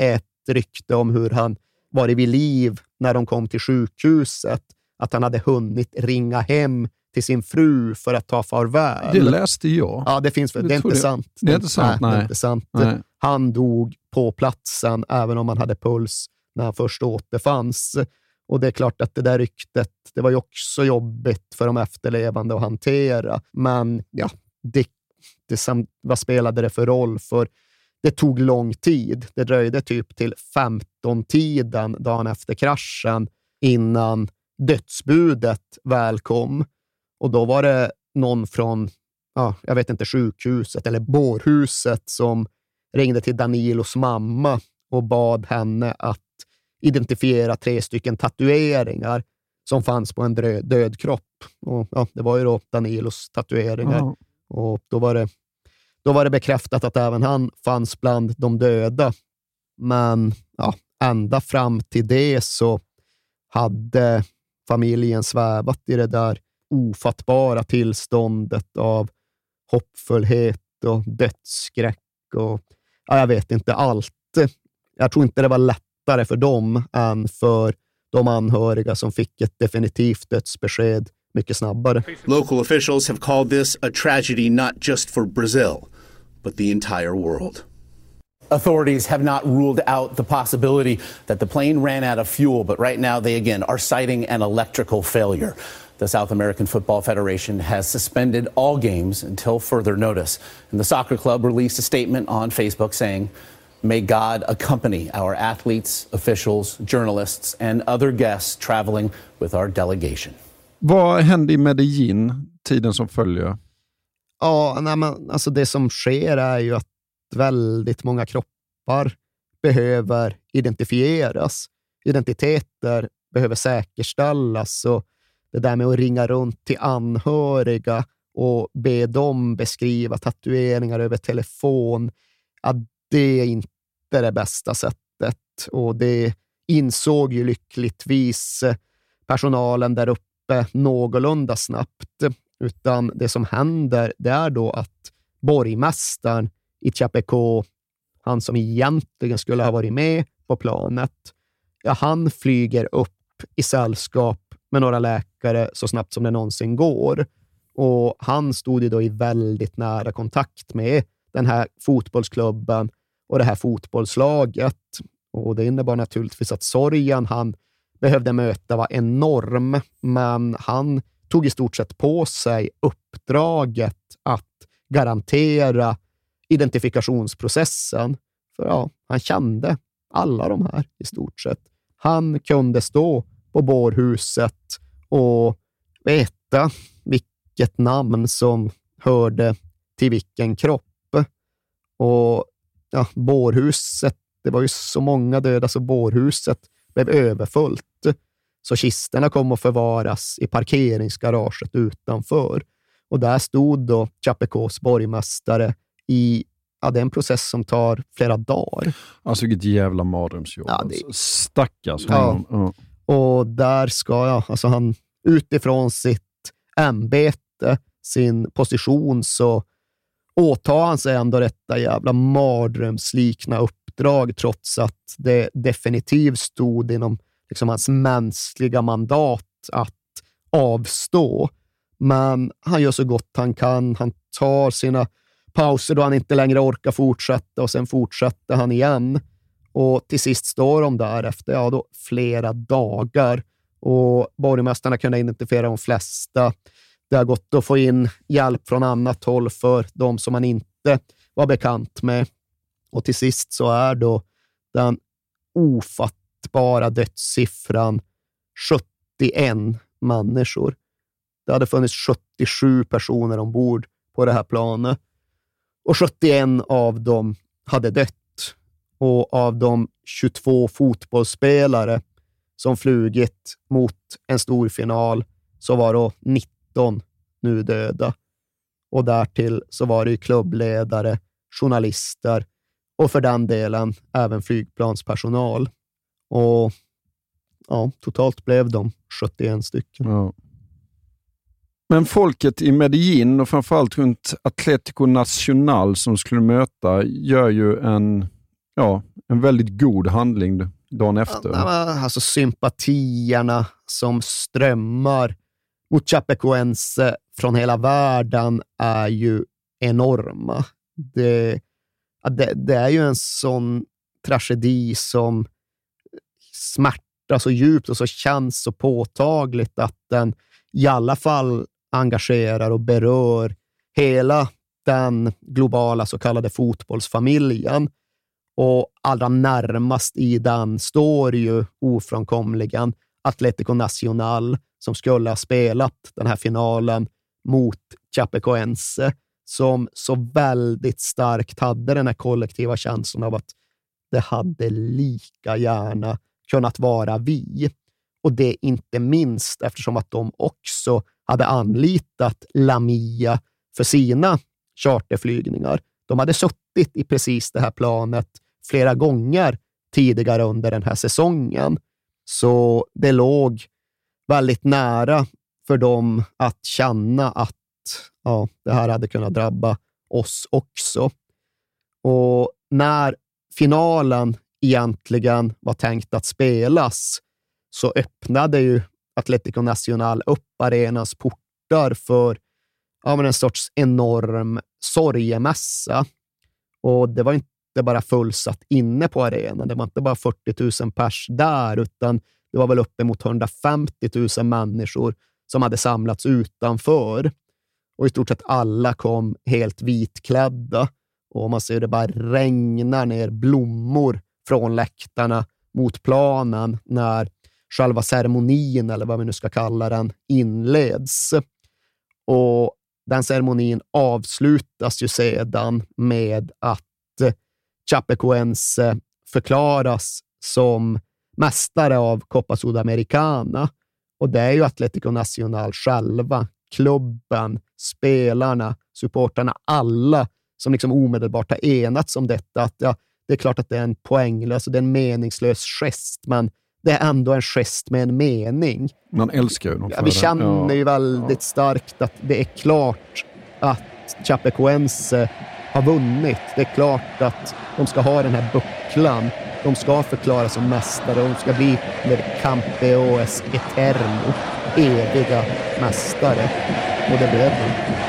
ett rykte om hur han varit vid liv när de kom till sjukhuset. Att han hade hunnit ringa hem till sin fru för att ta farväl. Det läste jag. Ja, det finns väl. Det, är inte sant. Det är inte sant, nej. Det är inte sant. Nej. Han dog på platsen, även om han hade puls när han först återfanns. Och det är klart att det där ryktet, det var ju också jobbigt för de efterlevande att hantera. Men ja, det, det, som, vad spelade det för roll? För det tog lång tid. Det dröjde typ till 15-tiden dagen efter kraschen innan dödsbudet väl kom. Och då var det någon från, ja, jag vet inte, sjukhuset eller bårhuset som ringde till Danilos mamma och bad henne att identifiera tre stycken tatueringar som fanns på en död kropp. Och, ja, det var ju då Danilos tatueringar. Ja. Och då var, det, då var det bekräftat att även han fanns bland de döda. Men ja, ända fram till det så hade familjen svävat i det där ofattbara tillståndet av hoppfullhet och dödsskräck och ja, jag vet inte allt. Jag tror inte det var lättare för dem än för de anhöriga som fick ett definitivt dödsbesked mycket snabbare. Local officials have called this a tragedy not just for Brazil, but the entire world. Authorities have not ruled out the possibility that the plane ran out of fuel, but right now they again are citing an electrical failure. The South American Football Federation has suspended all games until further notice. And the soccer club released a statement on Facebook saying, May God accompany our athletes, officials, journalists, and other guests traveling with our delegation. Vad hände i Medellin tiden som följer? Ja, nej, men, alltså det som sker är ju att väldigt många kroppar behöver identifieras. Identiteter behöver säkerställas och det där med att ringa runt till anhöriga och be dem beskriva tatueringar över telefon, ja, det är inte det bästa sättet. Och det insåg ju lyckligtvis personalen där uppe någorlunda snabbt. Utan det som händer, det är då att borgmästaren i Chapeco, han som egentligen skulle ha varit med på planet, ja, han flyger upp i sällskap med några läkare så snabbt som det någonsin går. Och Han stod ju då i väldigt nära kontakt med den här fotbollsklubben och det här fotbollslaget. Och Det innebar naturligtvis att sorgen han behövde möta var enorm, men han tog i stort sett på sig uppdraget att garantera identifikationsprocessen. För ja, han kände alla de här i stort sett. Han kunde stå på bårhuset och veta vilket namn som hörde till vilken kropp. Och ja, bårhuset, det var ju så många döda så bårhuset blev överfullt. Så kisterna kom att förvaras i parkeringsgaraget utanför. Och där stod då Chapecós borgmästare i ja, det är en process som tar flera dagar. Alltså vilket jävla mardrömsjobb. Ja, det- alltså. Stackars honom. Ja. Och där ska jag, alltså han utifrån sitt ämbete, sin position, så åtar han sig ändå detta jävla mardrömslikna uppdrag, trots att det definitivt stod inom liksom hans mänskliga mandat att avstå. Men han gör så gott han kan. Han tar sina pauser då han inte längre orkar fortsätta och sen fortsätter han igen. Och till sist står de där efter ja, då, flera dagar och borgmästarna kunde identifiera de flesta. Det har gått att få in hjälp från annat håll för de som man inte var bekant med. Och till sist så är då den ofattbara dödssiffran 71 människor. Det hade funnits 77 personer ombord på det här planet och 71 av dem hade dött. Och av de 22 fotbollsspelare som flugit mot en stor final så var då 19 nu döda. Och därtill så var det klubbledare, journalister och för den delen även flygplanspersonal. Och ja, totalt blev de 71 stycken. Ja. Men folket i Medellin och framförallt runt Atlético Nacional som skulle möta gör ju en, ja, en väldigt god handling dagen efter. Alltså sympatierna som strömmar mot Chapecoense från hela världen är ju enorma. Det, det, det, är ju en sån tragedi som smärtar så djupt och så känns så påtagligt att den i alla fall engagerar och berör hela den globala så kallade fotbollsfamiljen. Och allra närmast i den står ju ofrånkomligen Atlético Nacional som skulle ha spelat den här finalen mot Chapecoense, som så väldigt starkt hade den här kollektiva känslan av att det hade lika gärna kunnat vara vi. Och det inte minst eftersom att de också hade anlitat Lamia för sina charterflygningar. De hade suttit i precis det här planet flera gånger tidigare under den här säsongen. Så det låg väldigt nära för dem att känna att ja, det här hade kunnat drabba oss också. Och när finalen egentligen var tänkt att spelas så öppnade ju Atlético Nacional upp arenans portar för ja, men en sorts enorm sorgemässa. Och det var inte bara fullsatt inne på arenan. Det var inte bara 40 000 pers där, utan det var väl uppemot 150 000 människor som hade samlats utanför. Och i stort sett alla kom helt vitklädda. Och man ser hur det bara regnar ner blommor från läktarna mot planen när själva ceremonin, eller vad vi nu ska kalla den, inleds. Och den ceremonin avslutas ju sedan med att Chapecoense förklaras som mästare av Copa Sudamericana. Och det är ju Atlético Nacional själva, klubben, spelarna, supporterna, alla som liksom omedelbart har enats om detta. Att ja, det är klart att det är en poänglös och det är en meningslös gest, men det är ändå en gest med en mening. Man älskar ju dem ja, Vi känner ja. ju väldigt ja. starkt att det är klart att Chapecoense har vunnit. Det är klart att de ska ha den här bucklan. De ska förklaras som mästare och de ska bli med Campeoes Eterno, eviga mästare. Och det blev de.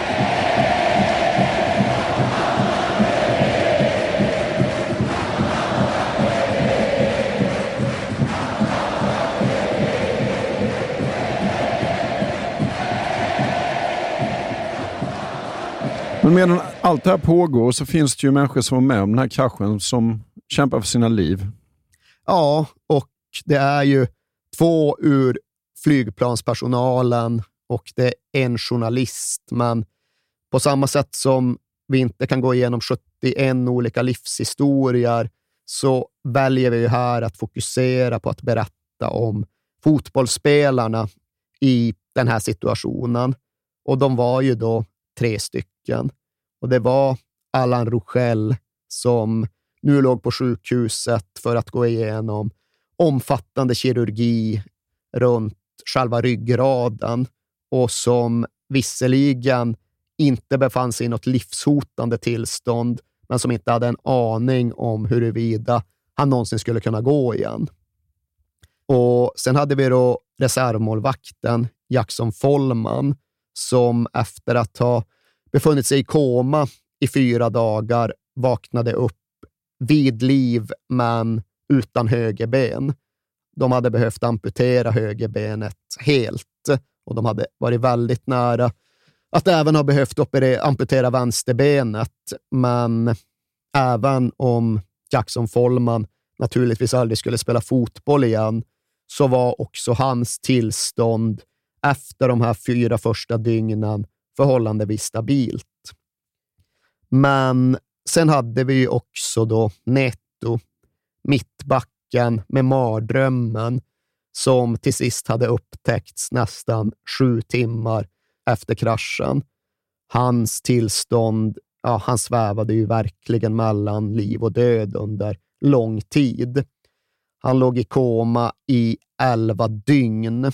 Men medan allt det här pågår så finns det ju människor som är med om den här kraschen som kämpar för sina liv. Ja, och det är ju två ur flygplanspersonalen och det är en journalist. Men på samma sätt som vi inte kan gå igenom 71 olika livshistorier så väljer vi här att fokusera på att berätta om fotbollsspelarna i den här situationen. Och de var ju då tre stycken. Och det var Allan Rochelle som nu låg på sjukhuset för att gå igenom omfattande kirurgi runt själva ryggraden och som visserligen inte befann sig i något livshotande tillstånd, men som inte hade en aning om huruvida han någonsin skulle kunna gå igen. Och Sen hade vi då reservmålvakten Jackson Follman som efter att ha befunnit sig i koma i fyra dagar vaknade upp vid liv, men utan högerben. de hade behövt amputera högerbenet helt och de hade varit väldigt nära att även ha behövt operera, amputera vänsterbenet. Men även om Jackson Follman naturligtvis aldrig skulle spela fotboll igen, så var också hans tillstånd efter de här fyra första dygnen förhållandevis stabilt. Men sen hade vi också då Netto, mittbacken med mardrömmen, som till sist hade upptäckts nästan sju timmar efter kraschen. Hans tillstånd, ja, han svävade ju verkligen mellan liv och död under lång tid. Han låg i koma i elva dygn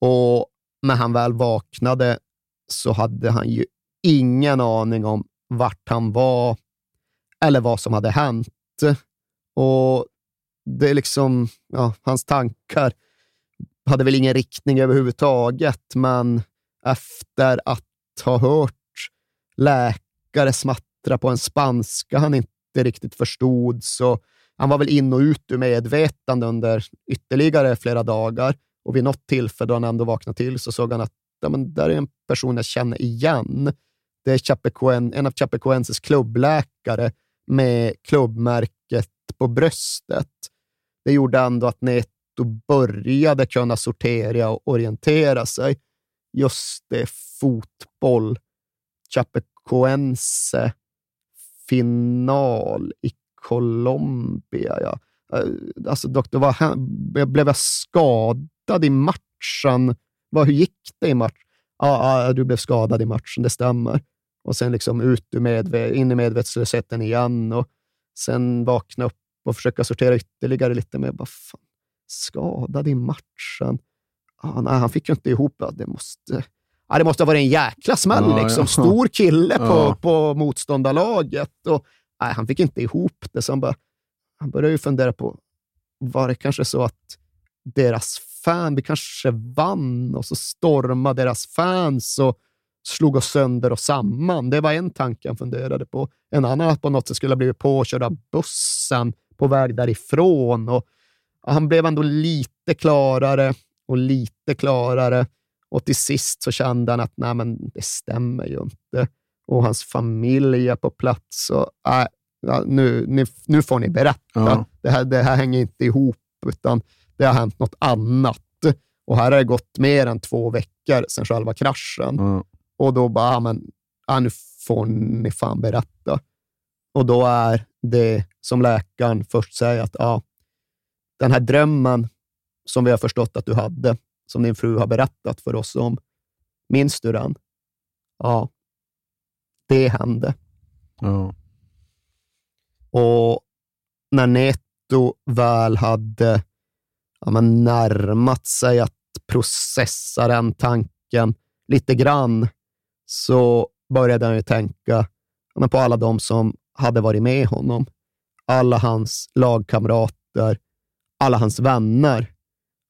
och när han väl vaknade så hade han ju ingen aning om vart han var eller vad som hade hänt. Och det är liksom, ja, hans tankar hade väl ingen riktning överhuvudtaget, men efter att ha hört läkare smattra på en spanska han inte riktigt förstod, så han var väl in och ut ur medvetande under ytterligare flera dagar. Och vid något tillfälle då han ändå vaknade till så såg han att ja, men där är en person jag känner igen. Det är Chapecoen, en av Chapecoenses klubbläkare med klubbmärket på bröstet. Det gjorde ändå att Neto började kunna sortera och orientera sig. Just det, fotboll. Chapecoense final i Colombia. Ja. Eh, alltså, doktor, vad, blev jag skadad i matchen? Vad, hur gick det i matchen? Ja, ja, du blev skadad i matchen, det stämmer. Och sen liksom ut ur medve in i medvetslösheten igen och sen vakna upp och försöka sortera ytterligare lite med vad fan, skadad i matchen. Ah, nej, han fick ju inte ihop det. Det måste, ah, det måste ha varit en jäkla smäll. Ja, liksom. Stor kille på, ja. på motståndarlaget. Och, nej, han fick inte ihop det, så han, bara, han började ju fundera på, var det kanske så att deras fan, vi kanske vann och så stormade deras fans och slog oss sönder och samman. Det var en tanke han funderade på. En annan att på något sätt skulle ha blivit påkörd av bussen på väg därifrån. Och, han blev ändå lite klarare och lite klarare. Och till sist så kände han att nej, men det stämmer ju inte. Och hans familj är på plats. Och, äh, ja, nu, nu, nu får ni berätta. Ja. Det, här, det här hänger inte ihop, utan det har hänt något annat. Och här har det gått mer än två veckor sedan själva kraschen. Mm. Och då bara, ja, men, ja, nu får ni fan berätta. Och då är det som läkaren först säger att ja, den här drömmen som vi har förstått att du hade, som din fru har berättat för oss om, minns du den? Ja, det hände. Ja. Och när Neto väl hade ja, men närmat sig att processa den tanken lite grann, så började han ju tänka på alla de som hade varit med honom. Alla hans lagkamrater, alla hans vänner.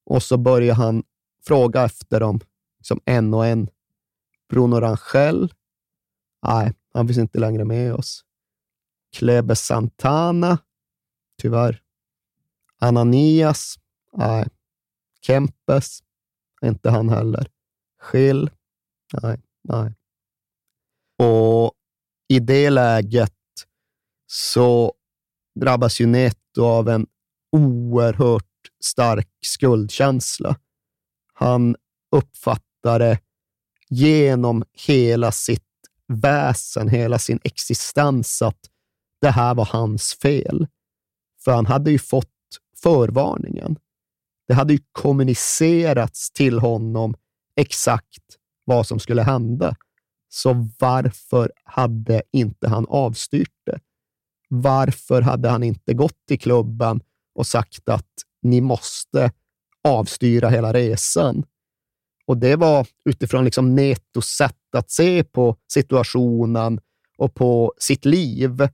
Och så började han fråga efter dem, liksom en och en. Bruno Rangel? Nej, han finns inte längre med oss. Klebe Santana? Tyvärr. Ananias? Nej. Kempes? Inte han heller. Schill? Nej, nej. Och i det läget så drabbas ju Neto av en oerhört stark skuldkänsla. Han uppfattar det genom hela sitt väsen, hela sin existens, att det här var hans fel. För han hade ju fått förvarningen. Det hade ju kommunicerats till honom exakt vad som skulle hända. Så varför hade inte han avstyrt det? Varför hade han inte gått till klubben och sagt att ni måste avstyra hela resan? Och det var utifrån liksom Netos sätt att se på situationen och på sitt liv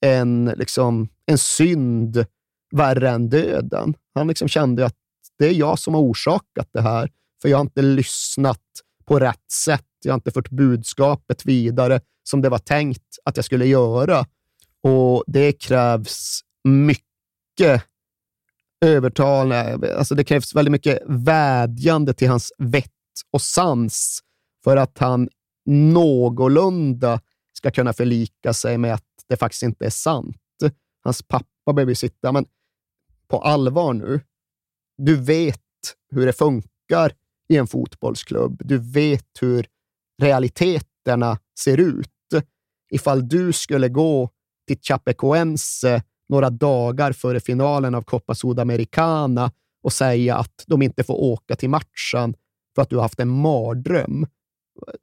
en, liksom, en synd värre än döden. Han liksom kände att det är jag som har orsakat det här, för jag har inte lyssnat på rätt sätt. Jag har inte fört budskapet vidare som det var tänkt att jag skulle göra. Och det krävs mycket övertalande, Alltså det krävs väldigt mycket vädjande till hans vett och sans för att han någorlunda ska kunna förlika sig med att det faktiskt inte är sant. Hans pappa behöver sitta, men på allvar nu. Du vet hur det funkar i en fotbollsklubb. Du vet hur realiteterna ser ut. Ifall du skulle gå till Chapecoense några dagar före finalen av Copa Sudamericana och säga att de inte får åka till matchen för att du har haft en mardröm.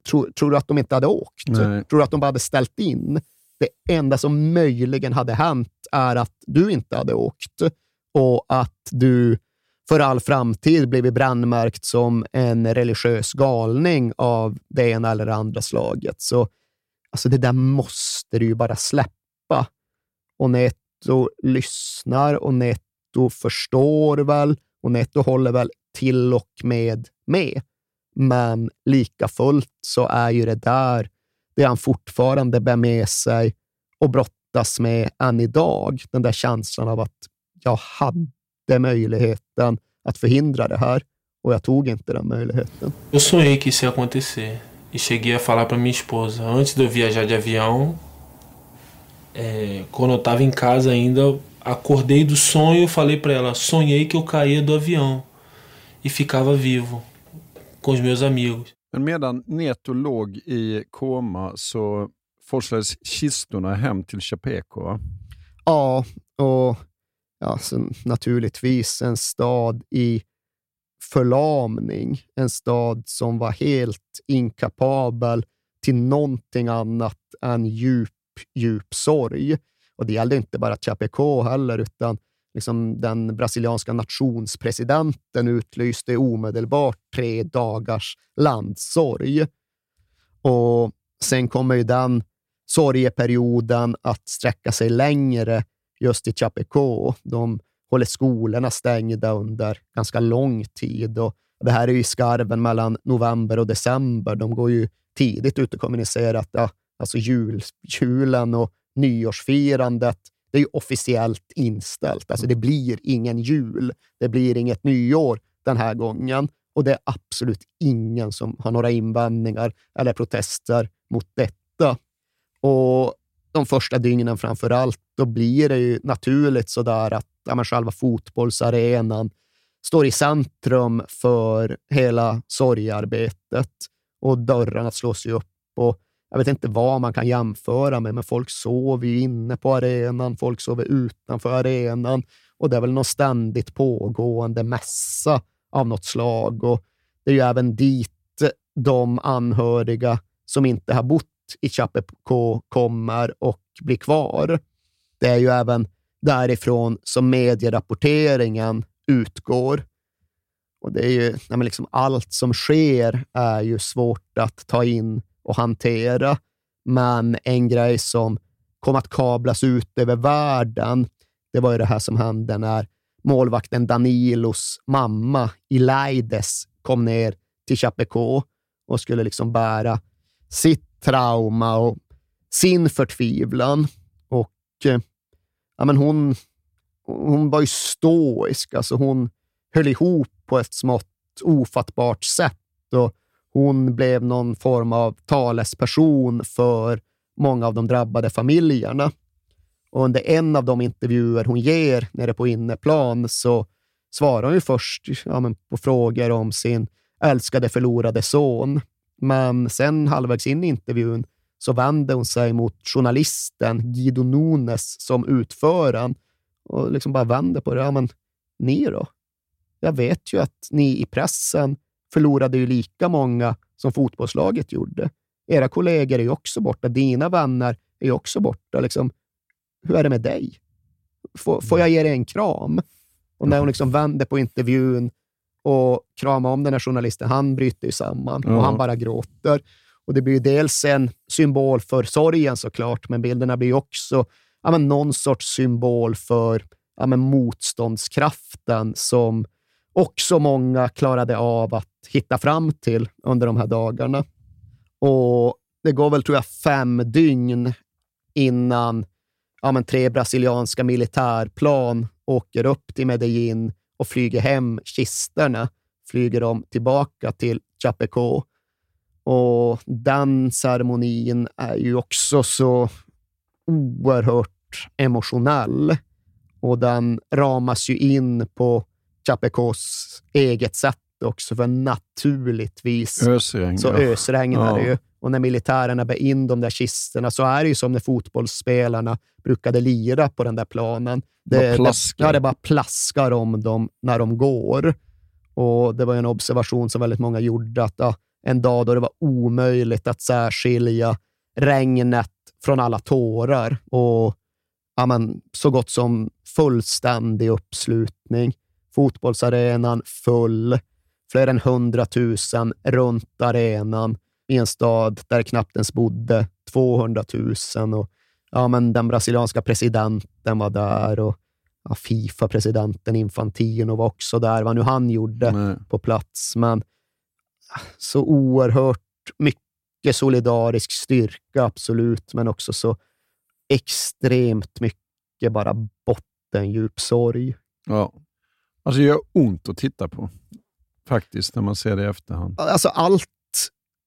Tror, tror du att de inte hade åkt? Nej. Tror du att de bara hade ställt in? Det enda som möjligen hade hänt är att du inte hade åkt och att du för all framtid blivit brännmärkt som en religiös galning av det ena eller andra slaget. Så alltså det där måste du ju bara släppa. Och Neto lyssnar och Neto förstår väl och Neto håller väl till och med med. Men lika fullt så är ju det där det han fortfarande bär med sig och brottas med än idag. Den där känslan av att jag hade möjligheten att förhindra det här och jag tog inte den möjligheten. Eu sonhei que isso ia acontecer e cheguei a falar para minha esposa antes de eu viajar de avião. É, quando eu estava em casa ainda, acordei do sonho e falei para ela: sonhei que eu caía do avião e ficava vivo com os meus amigos. Men medan Neto låg i koma så forslades kistorna hem till Chapeko. Ja, och ja, naturligtvis en stad i förlamning. En stad som var helt inkapabel till någonting annat än djup, djup sorg. Och det gällde inte bara Chapecó heller, utan liksom den brasilianska nationspresidenten utlyste omedelbart tre dagars landssorg. Och sen kommer ju den sorgeperioden att sträcka sig längre just i Chapecó. De håller skolorna stängda under ganska lång tid. Och det här är ju skarven mellan november och december. De går ju tidigt ut och kommunicerar att ja, alltså jul, julen och nyårsfirandet det är ju officiellt inställt. Alltså det blir ingen jul. Det blir inget nyår den här gången. Och det är absolut ingen som har några invändningar eller protester mot detta. Och de första dygnen framför allt, då blir det ju naturligt sådär att ja, men själva fotbollsarenan står i centrum för hela sorgearbetet och dörrarna slås ju upp. Och jag vet inte vad man kan jämföra med, men folk sover ju inne på arenan, folk sover utanför arenan och det är väl någon ständigt pågående mässa av något slag. Och det är ju även dit de anhöriga som inte har bott i Chapecó kommer och blir kvar. Det är ju även därifrån som medierapporteringen utgår. Och det är ju, nej liksom allt som sker är ju svårt att ta in och hantera. Men en grej som kom att kablas ut över världen, det var ju det här som hände när målvakten Danilos mamma Ilaides kom ner till Chapeco och skulle liksom bära sitt trauma och sin förtvivlan. Och eh, ja, men hon, hon var ju stoisk. Alltså hon höll ihop på ett smått ofattbart sätt. Och hon blev någon form av talesperson för många av de drabbade familjerna. Och under en av de intervjuer hon ger nere på inneplan så svarar hon ju först ja, men på frågor om sin älskade förlorade son. Men sen halvvägs in i intervjun så vänder hon sig mot journalisten Guido Nunes som utföraren och liksom bara vänder på det. Ja, men ni då? Jag vet ju att ni i pressen förlorade ju lika många som fotbollslaget gjorde. Era kollegor är ju också borta. Dina vänner är ju också borta. Liksom, hur är det med dig? Får, får jag ge dig en kram? Och när hon liksom vänder på intervjun och kramar om den här journalisten, han bryter ju samman och Ja. han bara gråter. Och Det blir ju dels en symbol för sorgen såklart, men bilderna blir också ja, men någon sorts symbol för ja, men motståndskraften som också många klarade av att hitta fram till under de här dagarna. Och Det går väl, tror jag, fem dygn innan ja, men tre brasilianska militärplan åker upp till Medellin och flyger hem kisterna, flyger de tillbaka till Chapecó. Och den ceremonin är ju också så oerhört emotionell och den ramas ju in på Chapecós eget sätt också, för naturligtvis Ösregn, så ja. ösregnar det Ja. ju. Och när militärerna bär in de där kisterna så är det ju som när fotbollsspelarna brukade lira på den där planen. Det, det, ja, det bara plaskar om dem när de går. Och Det var en observation som väldigt många gjorde, att ja, en dag då det var omöjligt att särskilja regnet från alla tårar och ja, men, så gott som fullständig uppslutning. Fotbollsarenan full, fler än 100 000 runt arenan i en stad där knappt ens bodde 200 000. Och, ja, men den brasilianska presidenten var där och ja, Fifa-presidenten Infantino var också där, vad nu han gjorde på plats. Men så oerhört mycket solidarisk styrka, absolut, men också så extremt mycket bara bottendjup sorg. Ja. Alltså det gör ont att titta på, faktiskt, när man ser det i efterhand. Alltså allt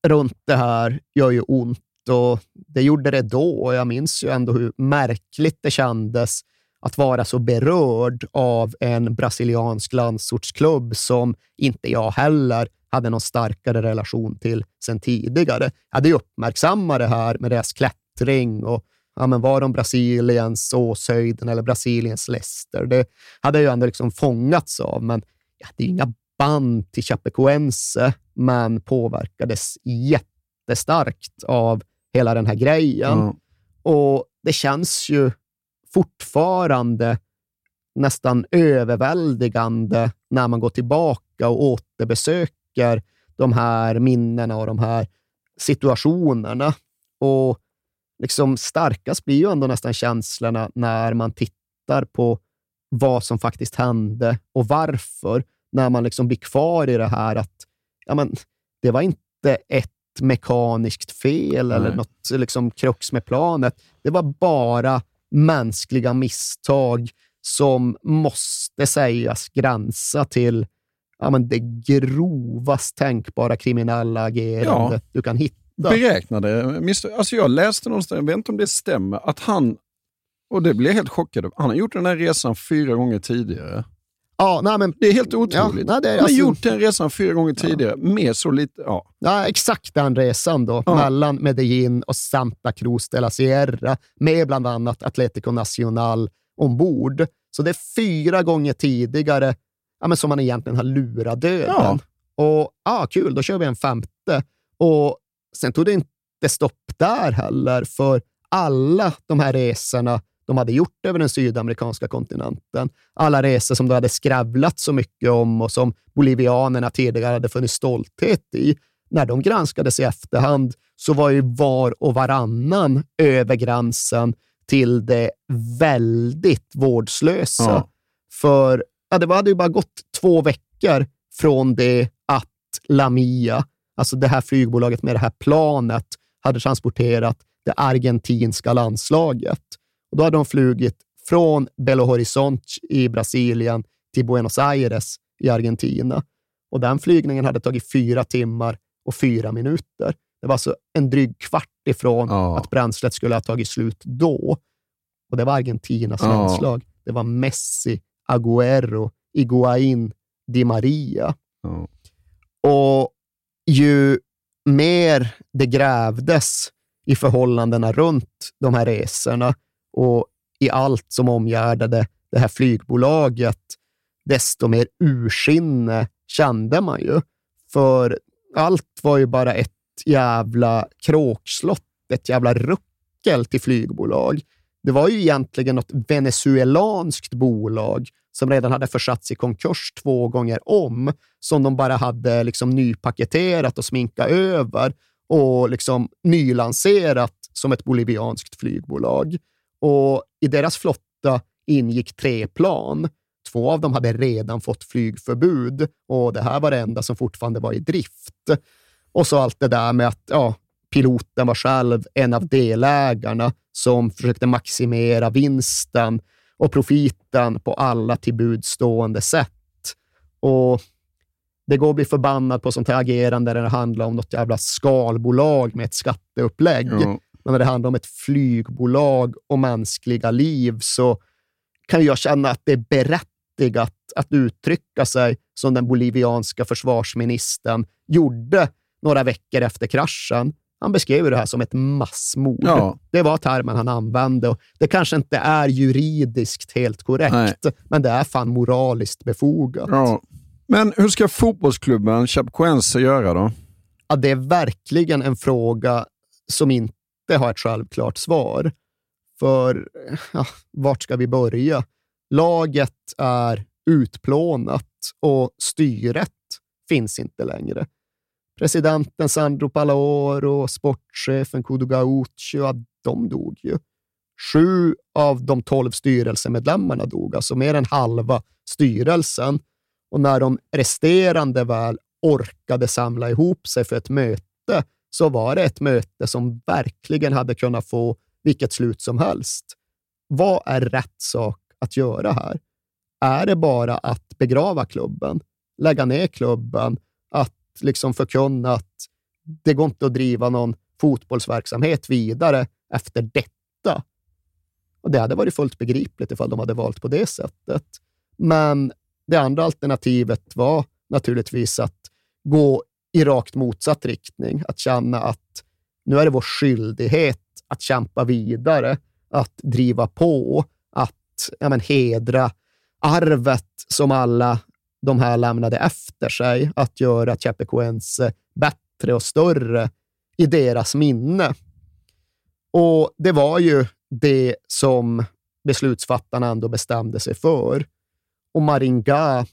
runt det här gör ju ont och det gjorde det då. Och jag minns ju ändå hur märkligt det kändes att vara så berörd av en brasiliansk landsortsklubb som inte jag heller hade någon starkare relation till sen tidigare. Jag hade ju uppmärksammat det här med deras klättring och ja, men var de Brasiliens Åshöjden eller Brasiliens Leicester? Det hade jag ju ändå liksom fångats av, men jag hade ju inga band till Chapecoense, men påverkades jättestarkt av hela den här grejen. Ja. Och det känns ju fortfarande nästan överväldigande när man går tillbaka och återbesöker de här minnena och de här situationerna. Och liksom starkast blir ju ändå nästan känslorna när man tittar på vad som faktiskt hände och varför. När man liksom blir kvar i det här att ja, men, det var inte ett mekaniskt fel eller Nej. något liksom krux med planet. Det var bara mänskliga misstag som måste sägas gränsa till ja, men det grovast tänkbara kriminella agerande Ja. du kan hitta. Beräknade. Alltså jag läste någonstans, jag vet inte om det stämmer, att han, och det blev jag helt chockad av, han har gjort den här resan fyra gånger tidigare. Ja, nej, men, Det är helt otroligt. nej, det är alltså- gjort den resan fyra gånger tidigare, med så lite... Ja. Ja, exakt den resan då, Ja. mellan Medellin och Santa Cruz de la Sierra, med bland annat Atlético Nacional ombord. Så det är fyra gånger tidigare ja, men som man egentligen har lurat döden. Och ja, kul, då kör vi en femte. Och sen tog det inte stopp där heller, för alla de här resorna de hade gjort över den sydamerikanska kontinenten, alla resor som de hade skravlat så mycket om och som bolivianerna tidigare hade funnit stolthet i, när de granskades i efterhand så var ju var och varannan över gränsen till det väldigt vårdslösa. Ja. För ja, det hade ju bara gått två veckor från det att Lamia, alltså det här flygbolaget med det här planet, hade transporterat det argentinska landslaget. Och då hade de flugit från Belo Horizonte i Brasilien till Buenos Aires i Argentina. Och den flygningen hade tagit fyra timmar och fyra minuter. Det var alltså en dryg kvart ifrån Ja. att bränslet skulle ha tagit slut då. Och det var Argentinas Ja. landslag. Det var Messi, Agüero, Higuaín, Di Maria. Ja. Och ju mer det grävdes i förhållandena runt de här resorna och i allt som omgärdade det här flygbolaget, desto mer ursinne kände man ju. För allt var ju bara ett jävla kråkslott, ett jävla ruckel till flygbolag. Det var ju egentligen något venezuelanskt bolag som redan hade försatts i konkurs två gånger om, som de bara hade liksom nypaketerat och sminkat över och liksom nylanserat som ett bolivianskt flygbolag. Och I deras flotta ingick tre plan. Två av dem hade redan fått flygförbud och det här var det enda som fortfarande var i drift. Och så allt det där med att ja, piloten var själv en av delägarna som försökte maximera vinsten och profiten på alla tillbudstående sätt. Och det går att bli förbannad på sånt här agerande när det handlar om något jävla skalbolag med ett skatteupplägg. Ja. Men när det handlar om ett flygbolag och mänskliga liv så kan jag känna att det är berättigat att uttrycka sig som den bolivianska försvarsministern gjorde några veckor efter kraschen. Han beskrev det här som ett massmord. Ja. Det var termen han använde och det kanske inte är juridiskt helt korrekt, Nej. men det är fan moraliskt befogat. Ja. Men hur ska fotbollsklubben Chapecoense göra då? Ja, det är verkligen en fråga som inte har ett självklart svar. För ja, vart ska vi börja? Laget är utplånat och styret finns inte längre. Presidenten Sandro Palaoro och sportchefen Kudo Gaucho, ja, de dog ju. Sju av de tolv styrelsemedlemmarna dog, alltså mer än halva styrelsen. Och när de resterande väl orkade samla ihop sig för ett möte, så var det ett möte som verkligen hade kunnat få vilket slut som helst. Vad är rätt sak att göra här? Är det bara att begrava klubben, lägga ner klubben, att liksom förkunna att det går inte att driva någon fotbollsverksamhet vidare efter detta? Och Det hade varit fullt begripligt ifall de hade valt på det sättet. Men det andra alternativet var naturligtvis att gå i rakt motsatt riktning. Att känna att nu är det vår skyldighet att kämpa vidare, att driva på, att ja, men, hedra arvet som alla de här lämnade efter sig, att göra Chapecoense bättre och större i deras minne. Och det var ju det som beslutsfattarna ändå bestämde sig för. Och Maringa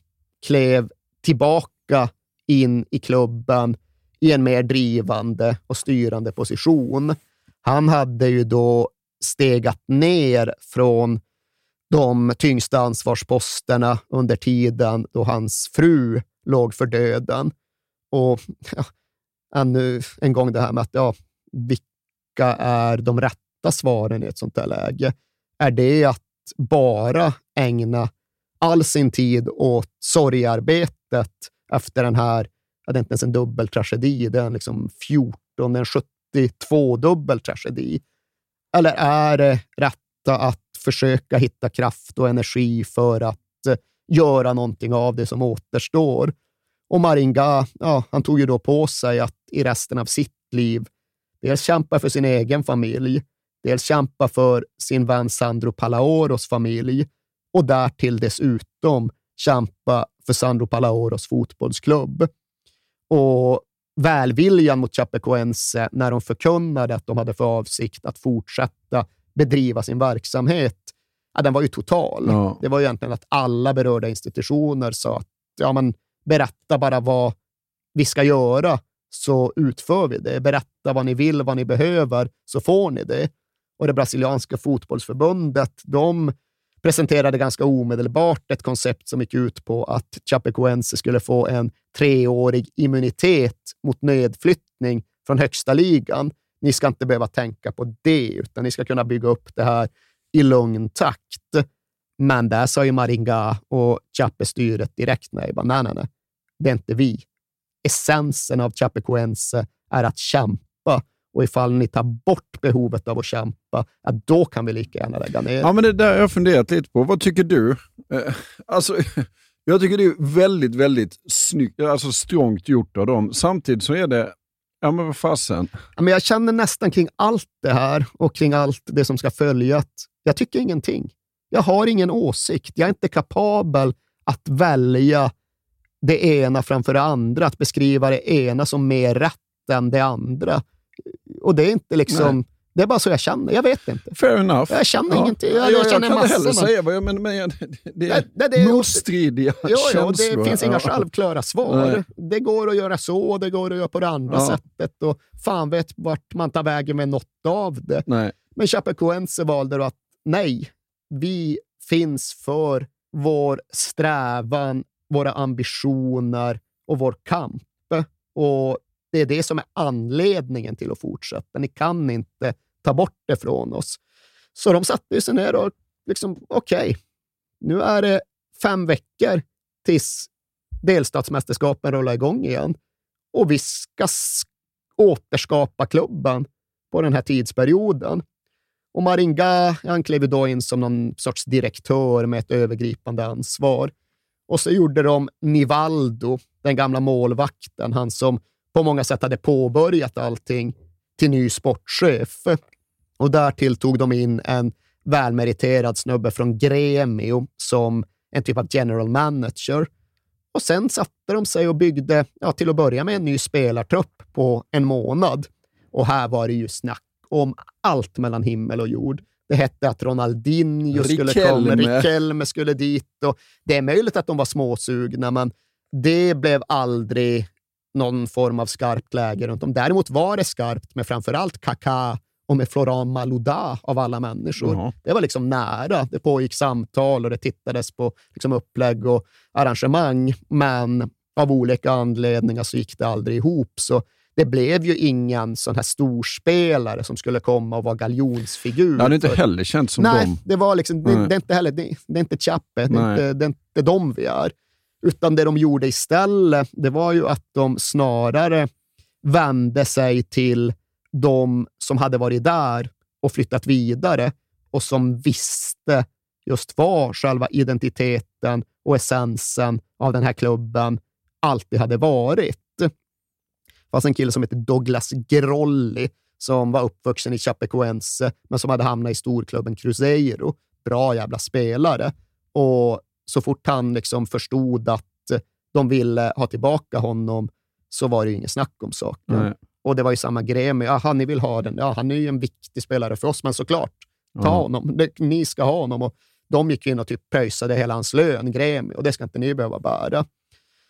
klev tillbaka in i klubben i en mer drivande och styrande position. Han hade ju då stegat ner från de tyngsta ansvarsposterna under tiden då hans fru låg för döden. Och ja, ännu en gång det här med att ja, vilka är de rätta svaren i ett sånt här läge? Är det att bara ägna all sin tid åt sorgearbetet efter den här, ja, det är inte ens en dubbeltragedi, det är en liksom 14, en 72 dubbel tragedi. Eller är det rätta att försöka hitta kraft och energi för att eh, göra någonting av det som återstår? Och Maringa, ja, han tog ju då på sig att i resten av sitt liv dels kämpa för sin egen familj, dels kämpa för sin vän Sandro Palaoros familj och därtill dessutom kämpa för Sandro Palaoros fotbollsklubb. Och välviljan mot Chapecoense när de förkunnade att de hade för avsikt att fortsätta bedriva sin verksamhet, ja, den var ju total. Ja. Det var ju egentligen att alla berörda institutioner sa att ja, men, berätta bara vad vi ska göra, så utför vi det. Berätta vad ni vill, vad ni behöver, så får ni det. Och det brasilianska fotbollsförbundet, de presenterade ganska omedelbart ett koncept som gick ut på att Chapecoense skulle få en treårig immunitet mot nedflyttning från högsta ligan. Ni ska inte behöva tänka på det, utan ni ska kunna bygga upp det här i lugn takt. Men där sa ju Maringa och Chape-styret direkt nej. Bara, nej, nej, nej. Det är inte vi. Essensen av Chapecoense är att kämpa och ifall ni tar bort behovet av att kämpa, ja, då kan vi lika gärna lägga ner. Ja, men det där har jag funderat lite på. Vad tycker du? Eh, alltså, [laughs] jag tycker det är väldigt, väldigt snyggt, alltså strångt gjort av dem. Samtidigt så är det, ja men vad fasen. Ja, men jag känner nästan kring allt det här och kring allt det som ska följa att jag tycker ingenting. Jag har ingen åsikt. Jag är inte kapabel att välja det ena framför det andra, att beskriva det ena som mer rätt än det andra. Och det är inte liksom... Nej. Det är bara så jag känner. Jag vet inte. Fair enough. Jag känner Ja. ingenting. Jag, Jag, jag, jag, känner kan inte heller säga vad jag menar, men jag, det är Nej, det är- motstridiga jo, känslor. det finns inga Ja. självklara svar. Nej. Det går att göra så och det går att göra på det andra Ja. sättet. Och fan vet vart man tar vägen med något av det. Nej. Men Chapecoense valde då att nej, vi finns för vår strävan, våra ambitioner och vår kamp. Och det är det som är anledningen till att fortsätta. Ni kan inte ta bort det från oss. Så de satte sig ner och liksom, okej, okay. nu är det fem veckor tills delstatsmästerskapen rullar igång igen och vi ska återskapa klubben på den här tidsperioden. Och Maringa, han klev då in som någon sorts direktör med ett övergripande ansvar. Och så gjorde de Nivaldo, den gamla målvakten, han som på många sätt hade påbörjat allting, till ny sportchef. Och därtill tog de in en välmeriterad snubbe från Gremio som en typ av general manager. Och sen satte de sig och byggde, ja, till att börja med, en ny spelartrupp på en månad. Och här var det ju snack om allt mellan himmel och jord. Det hette att Ronaldinho skulle komma, Riquelme skulle dit. Och det är möjligt att de var småsugna, men det blev aldrig någon form av skarpt läge runt om. Däremot var det skarpt med framförallt Kaká och med Florent Malouda av alla människor. Mm. Det var liksom nära. Det pågick samtal och det tittades på liksom upplägg och arrangemang, men av olika anledningar så gick det aldrig ihop. Så det blev ju ingen sån här storspelare som skulle komma och vara galjonsfigur. Det hade inte heller känts som Nej, dem. det var liksom, det, det, är inte heller, det, det är inte Chappe, det är inte, det är inte de vi är. Utan det de gjorde istället, det var ju att de snarare vände sig till de som hade varit där och flyttat vidare och som visste just vad själva identiteten och essensen av den här klubben alltid hade varit. Det fanns en kille som hette Douglas Grolli som var uppvuxen i Chapecoense, men som hade hamnat i storklubben Cruzeiro. Bra jävla spelare. Och så fort han liksom förstod att de ville ha tillbaka honom så var det ju inget snack om saken. Nej. Och det var ju samma grej med, jaha, ni vill ha den. Ja, han är ju en viktig spelare för oss, men såklart, ta mm. honom. Det, ni ska ha honom. Och de gick in och typ pröjsade hela hans lön, Gremi, och det ska inte ni behöva bära.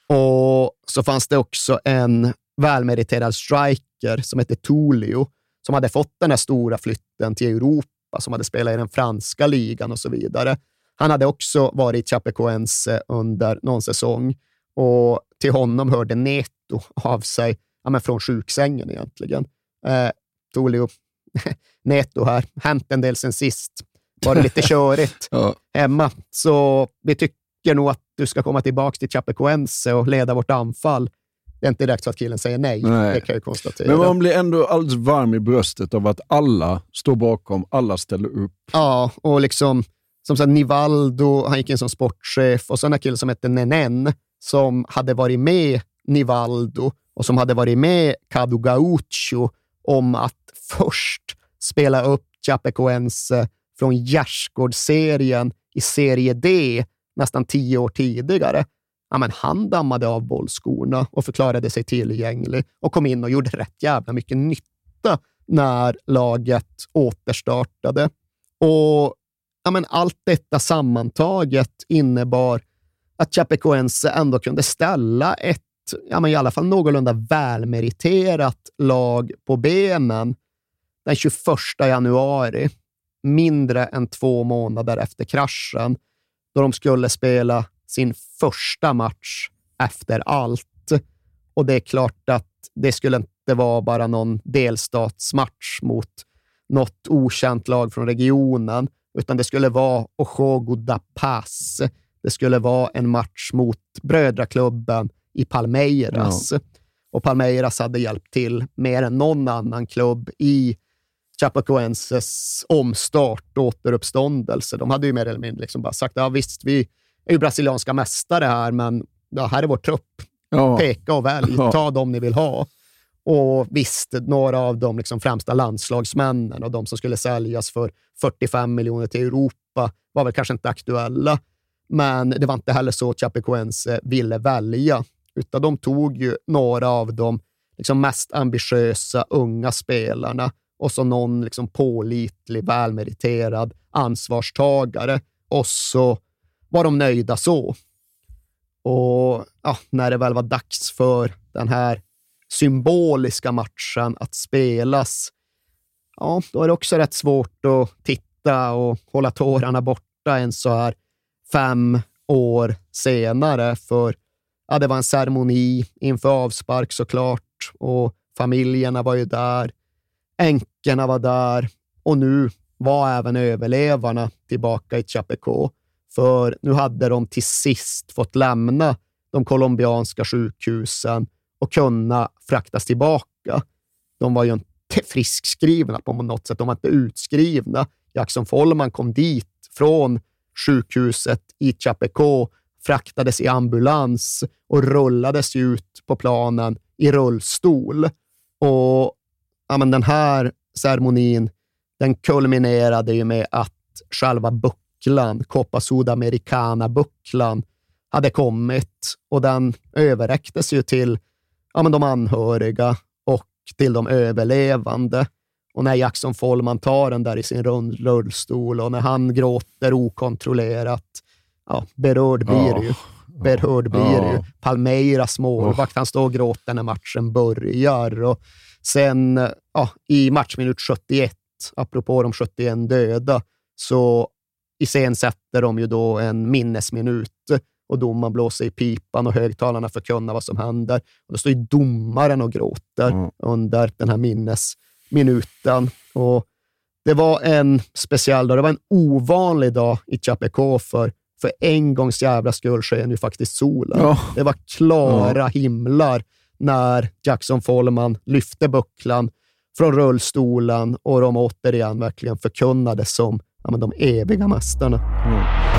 Och så fanns det också en välmeriterad striker som hette Tulio, som hade fått den här stora flytten till Europa, som hade spelat i den franska ligan och så vidare. Han hade också varit i Chapecoense under någon säsong och till honom hörde Neto av sig ja, men från sjuksängen egentligen. Eh, Tolio, [laughs] Neto här, hänt en del sen sist. Var det lite [laughs] körigt ja. hemma. Så vi tycker nog att du ska komma tillbaka till Chapecoense och leda vårt anfall. Det är inte direkt så att killen säger nej, nej. det kan jag konstatera. Men man blir ändå alldeles varm i bröstet av att alla står bakom, alla ställer upp. Ja, och liksom som sagt, Nivaldo, han gick in som sportchef och sen en kille som hette Nenen som hade varit med Nivaldo och som hade varit med Cadu Gaucho om att först spela upp Chapecoense från Gärsgårdsserien i serie D nästan tio år tidigare. Ja, men han dammade av bollskorna och förklarade sig tillgänglig och kom in och gjorde rätt jävla mycket nytta när laget återstartade. Och ja, men allt detta sammantaget innebar att Chapecoense ändå kunde ställa ett ja, men i alla fall någorlunda välmeriterat lag på benen den 21 januari, mindre än två månader efter kraschen, då de skulle spela sin första match efter allt. Och det är klart att det skulle inte vara bara någon delstatsmatch mot något okänt lag från regionen, utan det skulle vara Ojogo da Paz. Det skulle vara en match mot brödraklubben i Palmeiras. Ja. Och Palmeiras hade hjälpt till mer än någon annan klubb i Chapecoenses omstart och återuppståndelse. De hade ju mer eller mindre liksom bara sagt, ja visst, vi är ju brasilianska mästare här, men ja, här är vår trupp. Ja. Peka och välj, ta dem ni vill ha. Och visst, några av de liksom främsta landslagsmännen och de som skulle säljas för 45 miljoner till Europa var väl kanske inte aktuella, men det var inte heller så Chapecoense eh, ville välja utan de tog ju några av de liksom mest ambitiösa unga spelarna och så någon liksom pålitlig, välmeriterad ansvarstagare och så var de nöjda så. Och ja, när det väl var dags för den här symboliska matchen att spelas, ja, då är det också rätt svårt att titta och hålla tårarna borta en så här fem år senare, för ja, det var en ceremoni inför avspark såklart och familjerna var ju där. Änkorna var där och nu var även överlevarna tillbaka i Chapeco. För nu hade de till sist fått lämna de colombianska sjukhusen och kunna fraktas tillbaka. De var ju inte friskskrivna på något sätt. De var inte utskrivna. Jackson Follman kom dit från sjukhuset i Chapeco, fraktades i ambulans och rullades ut på planen i rullstol. Och ja, men den här ceremonin den kulminerade ju med att själva bucklan, Copa Sudamericana-bucklan, hade kommit och den överräcktes ju till ja, men de anhöriga och till de överlevande. Och när Jackson Follman tar den där i sin rullstol och när han gråter okontrollerat, ja, berörd blir det ju. Berörd blir det ju. Palmeiras målvakt, han står och gråter när matchen börjar. Och sen ja, i matchminut 71, apropå de 71 döda, så iscensätter de ju då en minnesminut och domaren blåser i pipan och högtalarna förkunnar vad som händer. Och då står ju domaren och gråter mm. under den här minnesminuten. Och det var en speciell dag. Det var en ovanlig dag i Chapecó för för en gångs jävla skull sken ju faktiskt solen. Ja. Det var klara ja. himlar när Jackson Follman lyfte bucklan från rullstolen och de återigen verkligen förkunnades som ja, men de eviga mästarna. Mm.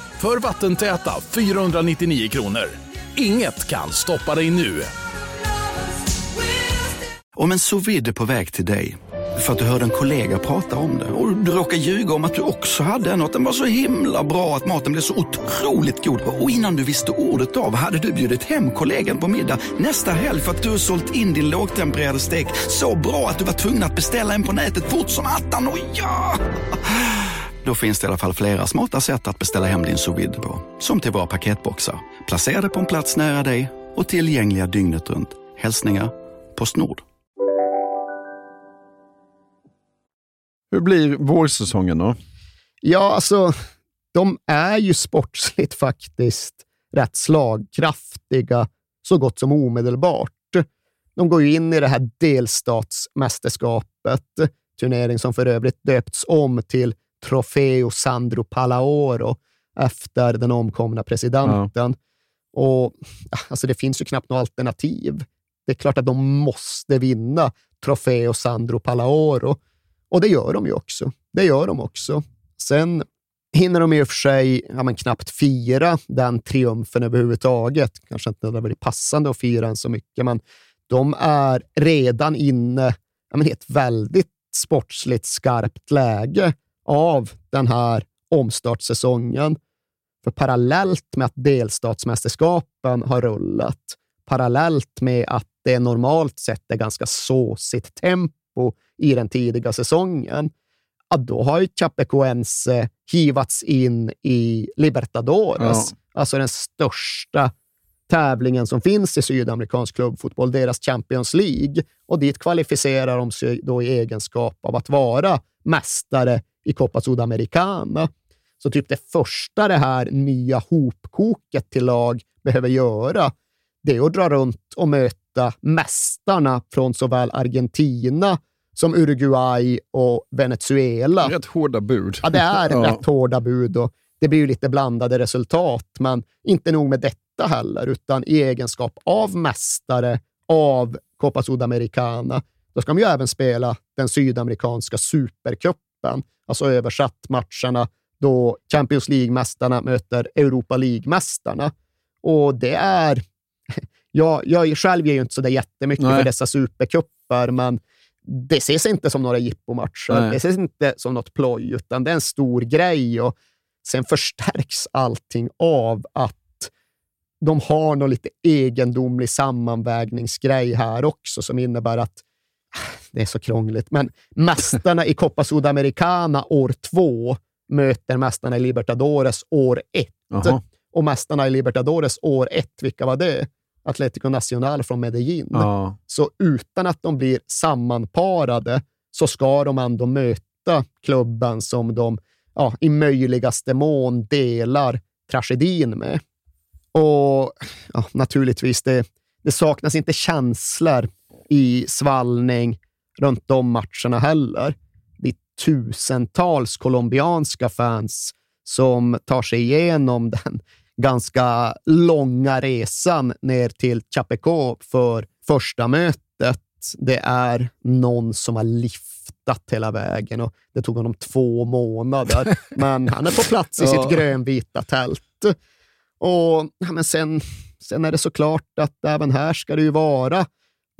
för vattentäta 499 kronor. Inget kan stoppa dig nu. Om en sous är på väg till dig för att du hörde en kollega prata om det och du råkade ljuga om att du också hade en och att den var så himla bra att maten blev så otroligt god och innan du visste ordet av hade du bjudit hem kollegan på middag nästa helg för att du sålt in din lågtempererade stek så bra att du var tvungen att beställa en på nätet fort som attan. Och ja! Då finns det i alla fall flera smarta sätt att beställa hem din sous på. Som till våra paketboxar, placerade på en plats nära dig och tillgängliga dygnet runt. Hälsningar Postnord. Hur blir vårsäsongen då? Ja, alltså, de är ju sportsligt faktiskt rätt slagkraftiga så gott som omedelbart. De går ju in i det här delstatsmästerskapet, turnering som för övrigt döpts om till Trofeo Sandro Palaoro efter den omkomna presidenten. Ja. Och alltså Det finns ju knappt något alternativ. Det är klart att de måste vinna Trofeo Sandro Palaoro. Och det gör de ju också. Det gör de också. Sen hinner de i och för sig ja, men knappt fira den triumfen överhuvudtaget. Kanske inte det varit passande att fira den så mycket, men de är redan inne ja, men i ett väldigt sportsligt skarpt läge av den här omstartssäsongen. För parallellt med att delstatsmästerskapen har rullat, parallellt med att det normalt sett är ganska såsigt tempo i den tidiga säsongen, ja, då har ju Chapecoense hivats in i Libertadores, ja. alltså den största tävlingen som finns i sydamerikansk klubbfotboll, deras Champions League. Och dit kvalificerar de sig då i egenskap av att vara mästare i Copa Sudamericana. Så typ det första det här nya hopkoket till lag behöver göra, det är att dra runt och möta mästarna från såväl Argentina som Uruguay och Venezuela. Rätt hårda bud. Ja, det är [laughs] ja. rätt hårda bud och det blir ju lite blandade resultat, men inte nog med detta heller, utan i egenskap av mästare av Copa Sudamericana, då ska de ju även spela den sydamerikanska supercupen alltså översatt matcherna då Champions League-mästarna möter Europa League-mästarna. Och det är... [laughs] Jag, jag själv ger ju inte så där jättemycket Nej. för dessa supercuper, men det ses inte som några jippomatcher. Det ses inte som något ploj, utan det är en stor grej. Och Sen förstärks allting av att de har någon lite egendomlig sammanvägningsgrej här också som innebär att det är så krångligt, men mästarna i Copa Sudamericana år två möter mästarna i Libertadores år ett. Jaha. Och mästarna i Libertadores år ett, vilka var det? Atlético Nacional från Medellin. Ja. Så utan att de blir sammanparade så ska de ändå möta klubben som de ja, i möjligaste mån delar tragedin med. Och ja, naturligtvis, det, det saknas inte känslor i svallning runt de matcherna heller. Det är tusentals colombianska fans som tar sig igenom den ganska långa resan ner till Chapecó för första mötet. Det är någon som har liftat hela vägen och det tog honom två månader. [laughs] Men han är på plats i sitt Ja. grönvita tält. Och ja, men sen, sen är det såklart att även här ska det ju vara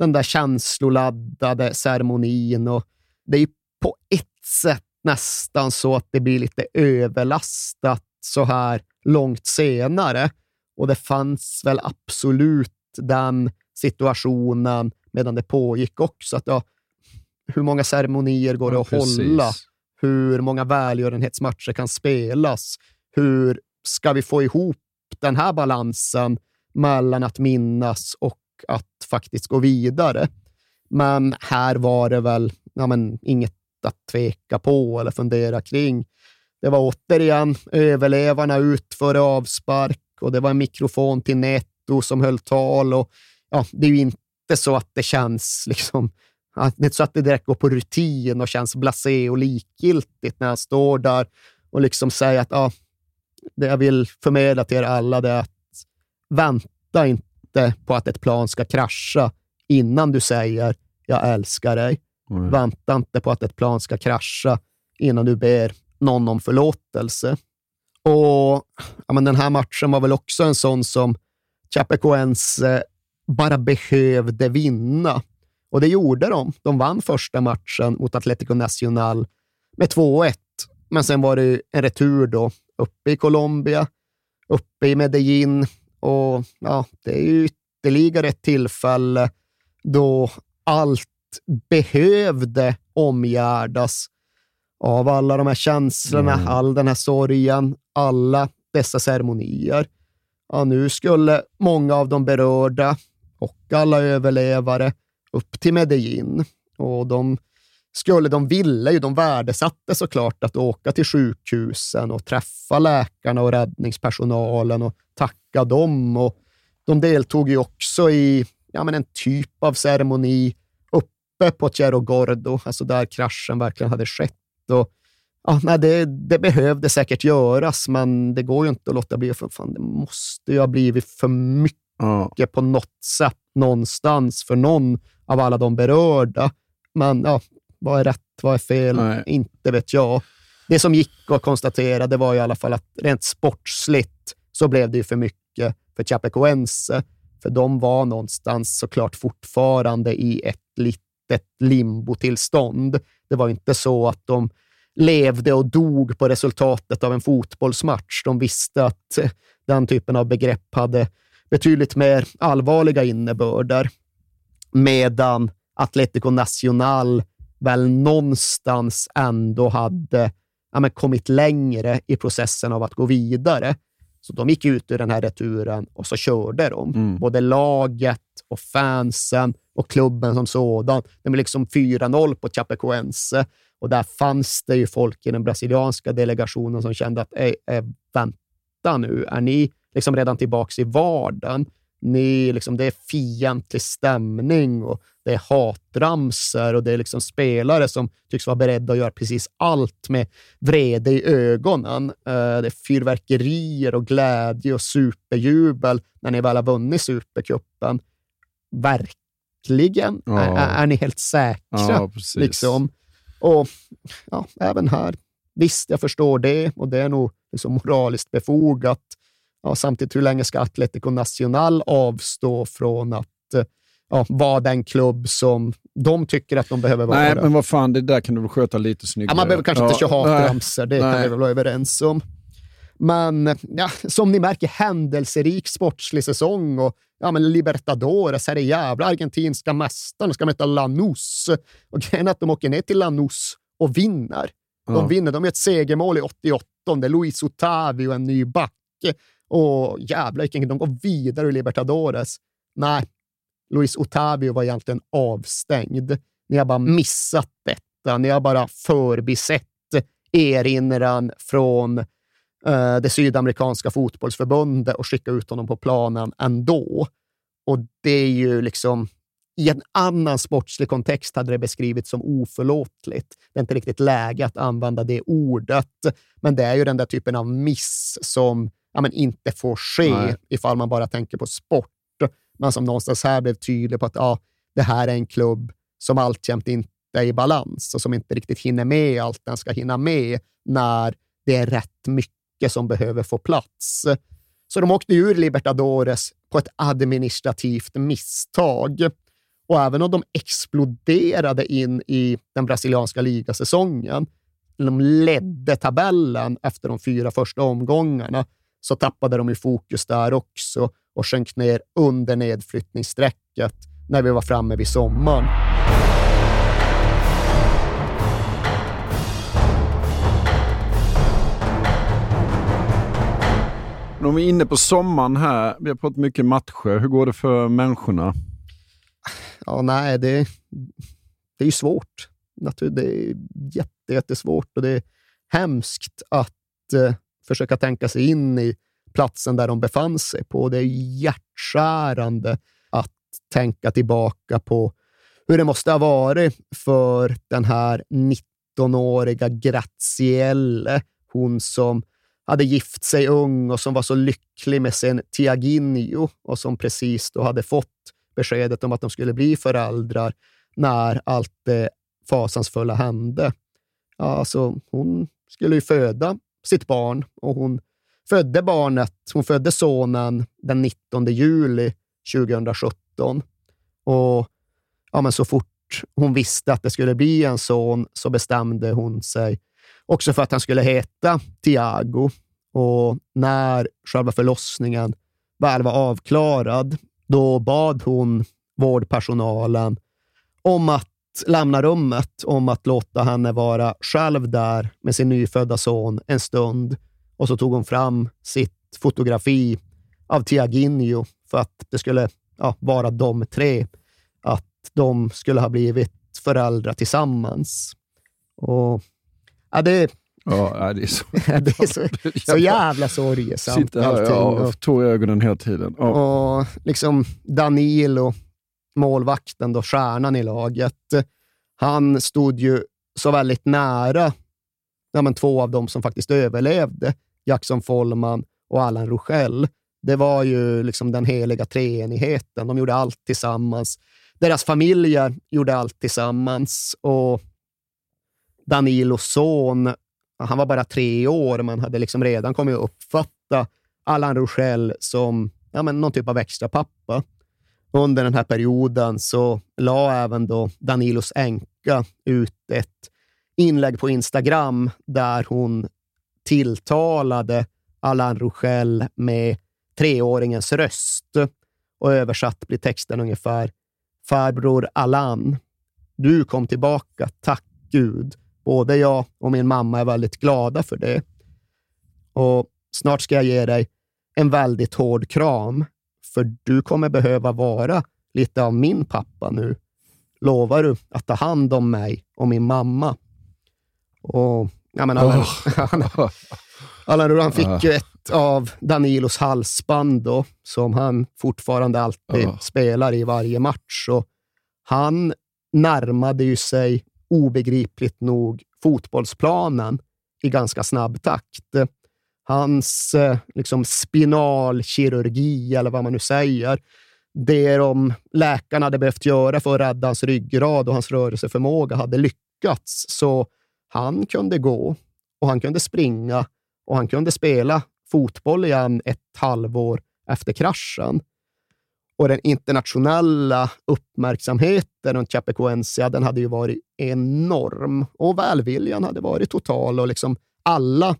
den där känsloladdade ceremonin och det är på ett sätt nästan så att det blir lite överlastat så här långt senare. Och det fanns väl absolut den situationen medan det pågick också. Att, ja, hur många ceremonier går det Ja, att precis. hålla? Hur många välgörenhetsmatcher kan spelas? Hur ska vi få ihop den här balansen mellan att minnas och att faktiskt gå vidare? Men här var det väl ja, men, inget att tveka på eller fundera kring. Det var återigen överlevarna ut före avspark och det var en mikrofon till Netto som höll tal. Och, ja, det är ju inte så att det känns liksom att det är inte så att det direkt går på rutin och känns blasé och likgiltigt när jag står där och liksom säger att ja, det jag vill förmedla till er alla är att vänta inte på att ett plan ska krascha innan du säger jag älskar dig. Mm. Vänta inte på att ett plan ska krascha innan du ber någon om förlåtelse. Och ja, men Den här matchen var väl också en sån som Chapecoense bara behövde vinna. Och det gjorde de. De vann första matchen mot Atlético Nacional med 2-1. Men sen var det en retur då, uppe i Colombia, uppe i Medellin och ja, det är ju ytterligare ett tillfälle då allt behövde omgärdas av alla de här känslorna, Mm. all den här sorgen, alla dessa ceremonier. Ja, nu skulle många av de berörda och alla överlevare upp till Medellin och de skulle, de ville ju, de värdesatte såklart att åka till sjukhusen och träffa läkarna och räddningspersonalen och tacka dem. Och de deltog ju också i ja, men en typ av ceremoni uppe på Cerro Gordo, alltså där kraschen verkligen hade skett. Och, ja, nej, det, det behövde säkert göras, men det går ju inte att låta bli. För fan, det måste ju ha blivit för mycket på något sätt någonstans för någon av alla de berörda. Men ja, vad är rätt, vad är fel? Nej. Inte vet jag. Det som gick att konstatera det var i alla fall att rent sportsligt så blev det ju för mycket för Chapecoense. För de var någonstans såklart fortfarande i ett litet limbotillstånd. Det var inte så att de levde och dog på resultatet av en fotbollsmatch. De visste att den typen av begrepp hade betydligt mer allvarliga innebörder. Medan Atlético Nacional väl någonstans ändå hade ja, men kommit längre i processen av att gå vidare. Så de gick ut ur den här returen och så körde de. Både laget och fansen och klubben som sådan. Det var liksom 4-0 på Chapecoense och där fanns det ju folk i den brasilianska delegationen som kände att "Ey, eh, vänta nu, är ni liksom redan tillbaka i vardagen? Ni, liksom, det är fientlig stämning och det är hatramser och det är liksom spelare som tycks vara beredda att göra precis allt med vrede i ögonen. Eh, det är fyrverkerier och glädje och superjubel när ni väl har vunnit Supercupen. Verkligen? Ja. Är, är, ni helt säkra? Ja. Liksom. Och ja, även här, visst, jag förstår det och det är nog liksom moraliskt befogat. Ja, samtidigt, hur länge ska Atletico Nacional avstå från att eh, ja, vara den klubb som de tycker att de behöver vara? Nej, men vad fan, det där kan du väl sköta lite snyggare. Ja, man behöver kanske inte köra hatramsor, det kan nej. vi väl vara överens om. Men ja, som ni märker, händelserik sportslig säsong och ja, men Libertadores, här är jävla argentinska mästaren, ska möta Lanús. Och grejen är att de åker ner till Lanús och vinner. De Ja. vinner. De gör ett segermål i 88. Det är Luis Otavio, en ny back. Och jävlar vilken de går vidare ur Libertadores. Nej, Luis Otavio var egentligen avstängd. Ni har bara missat detta. Ni har bara förbisett erinran från eh, det sydamerikanska fotbollsförbundet och skickat ut honom på planen ändå. Och det är ju liksom i en annan sportslig kontext hade det beskrivits som oförlåtligt. Det är inte riktigt läge att använda det ordet, men det är ju den där typen av miss som ja, men inte får ske Nej. ifall man bara tänker på sport, men som någonstans här blev tydlig på att ja, det här är en klubb som alltjämt inte är i balans och som inte riktigt hinner med allt den ska hinna med när det är rätt mycket som behöver få plats. Så de åkte ur Libertadores på ett administrativt misstag. Och även om de exploderade in i den brasilianska ligasäsongen, de ledde tabellen efter de fyra första omgångarna, så tappade de i fokus där också och sjönk ner under nedflyttningsstrecket när vi var framme vid sommaren. Om vi är inne på sommaren här, vi har pratat mycket matcher. Hur går det för människorna? Ja, nej, det, det är ju svårt. Det är jätte, jättesvårt och det är hemskt att eh, försöka tänka sig in i platsen där de befann sig på. Det är hjärtskärande att tänka tillbaka på hur det måste ha varit för den här 19-åriga Grazielle, hon som hade gift sig ung och som var så lycklig med sin Tiaginho och som precis då hade fått beskedet om att de skulle bli föräldrar när allt det fasansfulla hände. Alltså, hon skulle ju föda sitt barn och hon födde barnet, hon födde sonen den 19 juli 2017. Och ja, men så fort hon visste att det skulle bli en son så bestämde hon sig också för att han skulle heta Tiago. Och när själva förlossningen väl var avklarad, då bad hon vårdpersonalen om att lämna rummet, om att låta henne vara själv där med sin nyfödda son en stund. Och så tog hon fram sitt fotografi av Tiaginho för att det skulle ja, vara de tre. Att de skulle ha blivit föräldrar tillsammans. Och ja, det, Ja, det är så, [laughs] det är så, [laughs] så jävla sorgesamt Sitter här ja, Och- och tår i ögonen hela tiden. Ja. och liksom Danilo, målvakten, då, stjärnan i laget, han stod ju så väldigt nära ja, men två av dem som faktiskt överlevde, Jackson Follman och Allan Rogel. Det var ju liksom den heliga treenigheten. De gjorde allt tillsammans. Deras familjer gjorde allt tillsammans och Danilos son, han var bara tre år, men hade liksom redan kommit att uppfatta Allan Rochelle som ja, men någon typ av extra pappa. Under den här perioden så la även då Danilos änka ut ett inlägg på Instagram där hon tilltalade Alain Rochelle med treåringens röst. Och översatt blir texten ungefär Farbror Allan, du kom tillbaka, tack Gud. Både jag och min mamma är väldigt glada för det. Och snart ska jag ge dig en väldigt hård kram, för du kommer behöva vara lite av min pappa nu. Lovar du att ta hand om mig och min mamma? Och, ja, men Allan, [laughs] Allan, Allan han fick ju ett av Danilos halsband då, som han fortfarande alltid Ja. spelar i varje match. Och han närmade ju sig obegripligt nog fotbollsplanen i ganska snabb takt. Hans eh, liksom spinalkirurgi, eller vad man nu säger, det de läkarna hade behövt göra för att rädda hans ryggrad och hans rörelseförmåga hade lyckats. Så han kunde gå och han kunde springa och han kunde spela fotboll igen ett halvår efter kraschen. Och den internationella uppmärksamheten runt Chapecoencia den hade ju varit enorm och välviljan hade varit total och liksom alla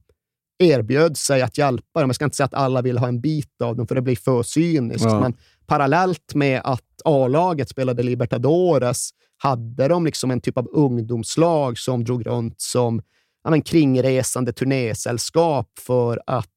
erbjöd sig att hjälpa dem. Jag ska inte säga att alla vill ha en bit av dem, för det blir för cyniskt. Ja. Men parallellt med att A-laget spelade Libertadores hade de liksom en typ av ungdomslag som drog runt som ja, men, kringresande turnésällskap för att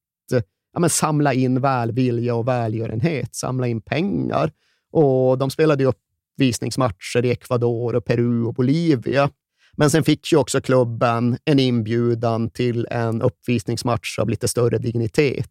ja, men, samla in välvilja och välgörenhet, samla in pengar. Och de spelade ju uppvisningsmatcher i Ecuador, och Peru och Bolivia. Men sen fick ju också klubben en inbjudan till en uppvisningsmatch av lite större dignitet.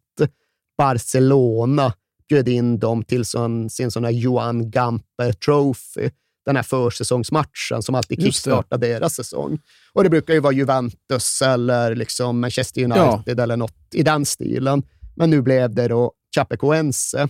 Barcelona bjöd in dem till sån, sin sån här Johan Gamper Trophy, den här försäsongsmatchen som alltid kickstartar deras säsong. Och det brukar ju vara Juventus eller liksom Manchester United eller något i den stilen. Men nu blev det då Chapecoense.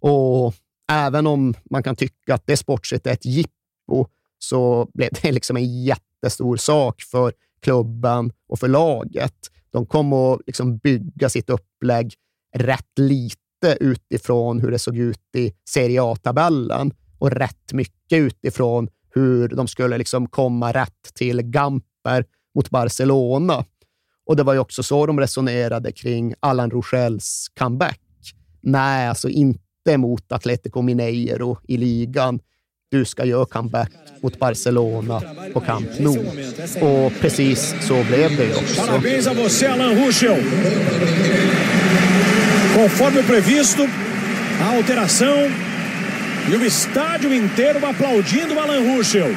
Och även om man kan tycka att det sportsligt är ett jippo, så blev det [laughs] liksom en jättestor sak för klubben och för laget. De kom att liksom bygga sitt upplägg rätt lite utifrån hur det såg ut i Serie A-tabellen och rätt mycket utifrån hur de skulle liksom komma rätt till Gamper mot Barcelona. Och det var ju också så de resonerade kring Allan Rochelles comeback. Nej, alltså inte mot Atletico Mineiro i ligan. Du ska göra comeback mot Barcelona på Camp Nou. Och precis så blev det ju också. Parabéns a você, Alan Ruschel. Conforme previsto, a alteração e o estádio inteiro aplaudindo o Alan Ruschel.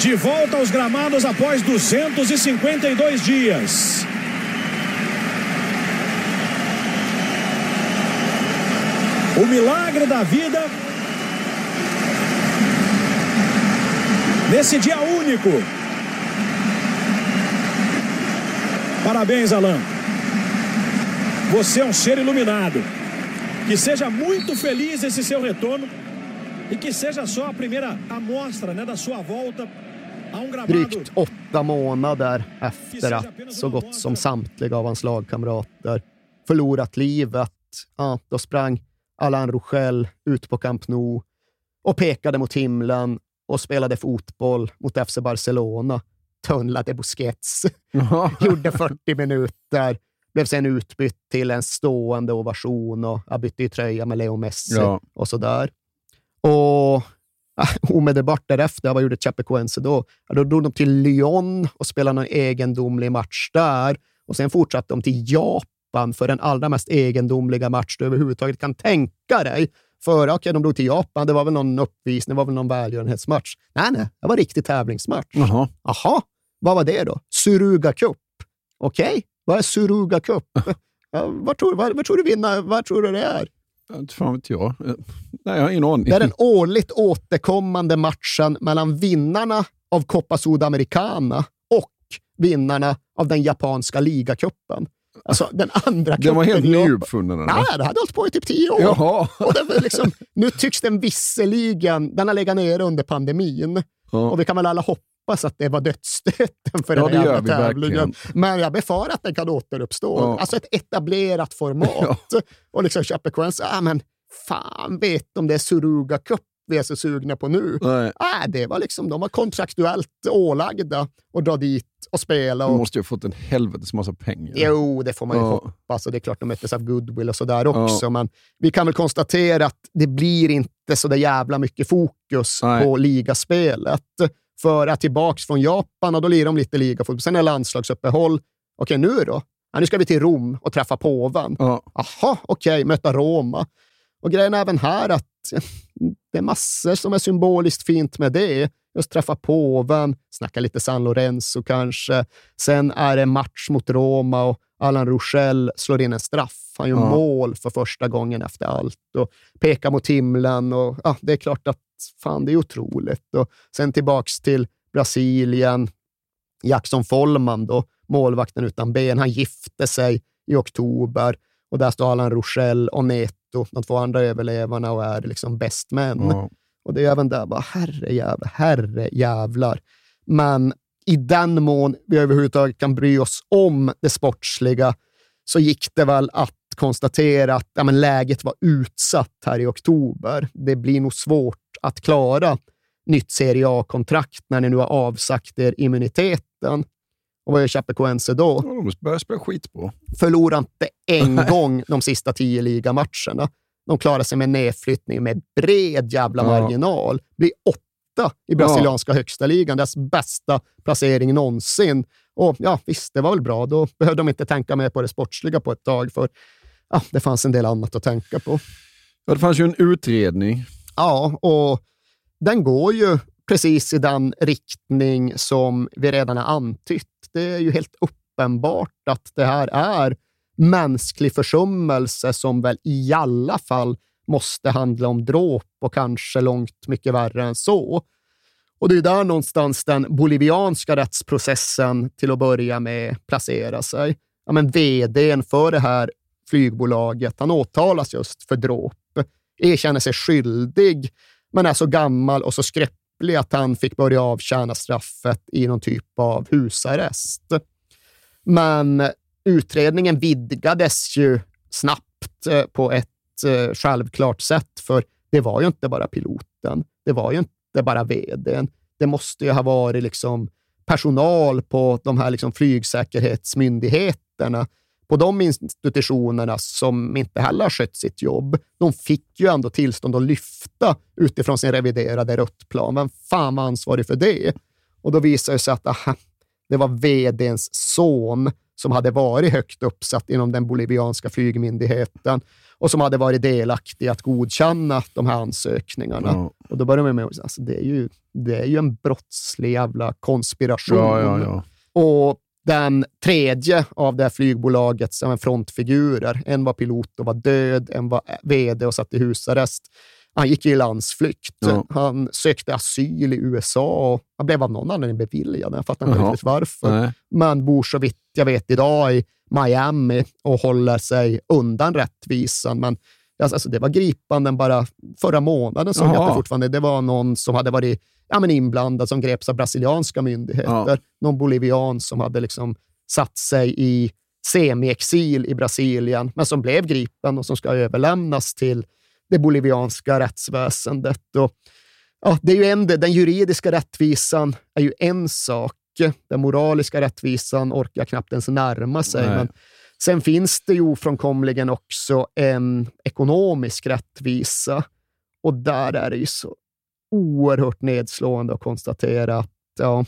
De volta aos gramados após 252 dias. O milagre da vida nesse dia único. Parabéns, Alan. Você é um ser iluminado. Que seja muito feliz esse seu retorno e que seja só a primeira amostra né, da sua volta a um gramado. Drygt åtta månader efter att så gott som samtliga av hans lagkamrater förlorat livet, ja, då sprang Alain Rochelle ut på Camp Nou och pekade mot himlen och spelade fotboll mot FC Barcelona. Tunnlade Busquets. [laughs] Gjorde 40 minuter. Blev sen utbytt till en stående ovation och jag bytte ju tröja med Leo Messi Ja. och sådär. Och omedelbart därefter, vad gjorde Chapecoense då? Ja, då drog de till Lyon och spelade någon egendomlig match där. Och sen fortsatte de till Japan för den allra mest egendomliga match du överhuvudtaget kan tänka dig. För okej, de drog till Japan, det var väl någon uppvisning, det var väl någon välgörenhetsmatch. Nej, nej, det var riktig tävlingsmatch. Jaha. Jaha, vad var det då? Suruga Cup. Okej, vad är Suruga Cup? [laughs] Ja, vad, tror, vad, vad tror du vinner? Vad tror du det är? Fan vet jag. Eh, Nej, jag har ingen aning. Det är den årligt återkommande matchen mellan vinnarna av Copa Sudamericana och vinnarna av den japanska ligacupen. Alltså den andra Den var helt nyuppfunnen. Nej, det hade hållit på i typ tio år. Jaha. Och var liksom, nu tycks den visserligen, den har legat nere under pandemin. Och vi kan väl alla hoppas att det var dödsstöten för Ja, den jävla tävlingen. verkligen. Men jag befarar att den kan återuppstå. Ja. Alltså ett etablerat format. Och liksom Chapecoense, ah, men fan vet om det är Suruga Cup vi är så sugna på nu. Nej. Ah, det var liksom, de var kontraktuellt ålagda att dra dit och spela. De Och, måste ju ha fått en helvetes massa pengar. Jo, det får man ju Ja. hoppas. Och det är klart de möttes av goodwill och sådär också. Men vi kan väl konstatera att det blir inte så där jävla mycket fokus Nej. på ligaspelet. För att tillbaka från Japan, och då lirar de lite ligafotboll. Sen är landslagsuppehåll. Okej, nu då? Ja, nu ska vi till Rom och träffa påven. Ja. Jaha, okej, möta Roma. Och grejen är även här att det är massor som är symboliskt fint med det. Just träffa påven, snacka lite San Lorenzo kanske. Sen är det match mot Roma och Allan Rochelle slår in en straff. Han gör Ja. mål för första gången efter allt och pekar mot himlen. Och, ja, det är klart att fan, det är otroligt. Och sen tillbaks till Brasilien. Jackson Follman, då, målvakten utan ben, han gifte sig i oktober och där står Allan Rochelle och Neto, de två andra överlevarna, och är liksom bäst män. Ja. Och det är även där bara, herre jävlar, herre jävlar. Men i den mån vi överhuvudtaget kan bry oss om det sportsliga så gick det väl att konstatera att ja, men läget var utsatt här i oktober. Det blir nog svårt att klara nytt Serie A-kontrakt när ni nu har avsagt er immuniteten. Och vad gör Chapecoense då? Ja, de börjar spela skitbra. Förlorar inte en [laughs] gång de sista tio ligamatcherna. De klarar sig med nedflyttning med bred jävla Ja. marginal. Blir åtta i brasilianska högsta ligan, deras bästa placering någonsin. Och ja, visst, det var väl bra. Då behövde de inte tänka mer på det sportsliga på ett tag, för ja, det fanns en del annat att tänka på. Ja, det fanns ju en utredning. Ja, och den går ju precis i den riktning som vi redan har antytt. Det är ju helt uppenbart att det här är mänsklig försummelse som väl i alla fall måste handla om dråp och kanske långt mycket värre än så. Och det är där någonstans den bolivianska rättsprocessen till att börja med placerar sig. Ja, men vdn för det här flygbolaget, han åtalas just för dråp, erkänner sig skyldig, men är så gammal och så skröplig att han fick börja avtjäna straffet i någon typ av husarrest. Men utredningen vidgades ju snabbt eh, på ett eh, självklart sätt, för det var ju inte bara piloten. Det var ju inte bara vdn. Det måste ju ha varit liksom personal på de här liksom flygsäkerhetsmyndigheterna, på de institutionerna som inte heller har skött sitt jobb. De fick ju ändå tillstånd att lyfta utifrån sin reviderade ruttplan. Vem fan var ansvarig för det? Och då visade det sig att aha, det var vdns son som hade varit högt uppsatt inom den bolivianska flygmyndigheten och som hade varit delaktig i att godkänna de här ansökningarna. Ja. Och då började man med att alltså, det, är ju, det är ju en brottslig jävla konspiration. Ja, ja, ja. Och den tredje av det här flygbolaget som en frontfigurer, en var pilot och var död, en var vd och satt i husarrest. Han gick i landsflykt. Ja. Han sökte asyl i USA och han blev av någon anledning beviljad. Jag fattar inte riktigt varför. Nej. Men bor så vitt jag vet idag i Miami och håller sig undan rättvisan. Men alltså, det var gripanden bara förra månaden såg jag fortfarande det var någon som hade varit ja, men inblandad som greps av brasilianska myndigheter. Ja. Någon bolivian som hade liksom satt sig i semi-exil i Brasilien, men som blev gripen och som ska överlämnas till det bolivianska rättsväsendet. Och, ja, det är ju en, den juridiska rättvisan är ju en sak. Den moraliska rättvisan orkar jag knappt ens närma sig. Nej. Men sen finns det ju ofrånkomligen också en ekonomisk rättvisa. Och där är det ju så oerhört nedslående att konstatera att ja,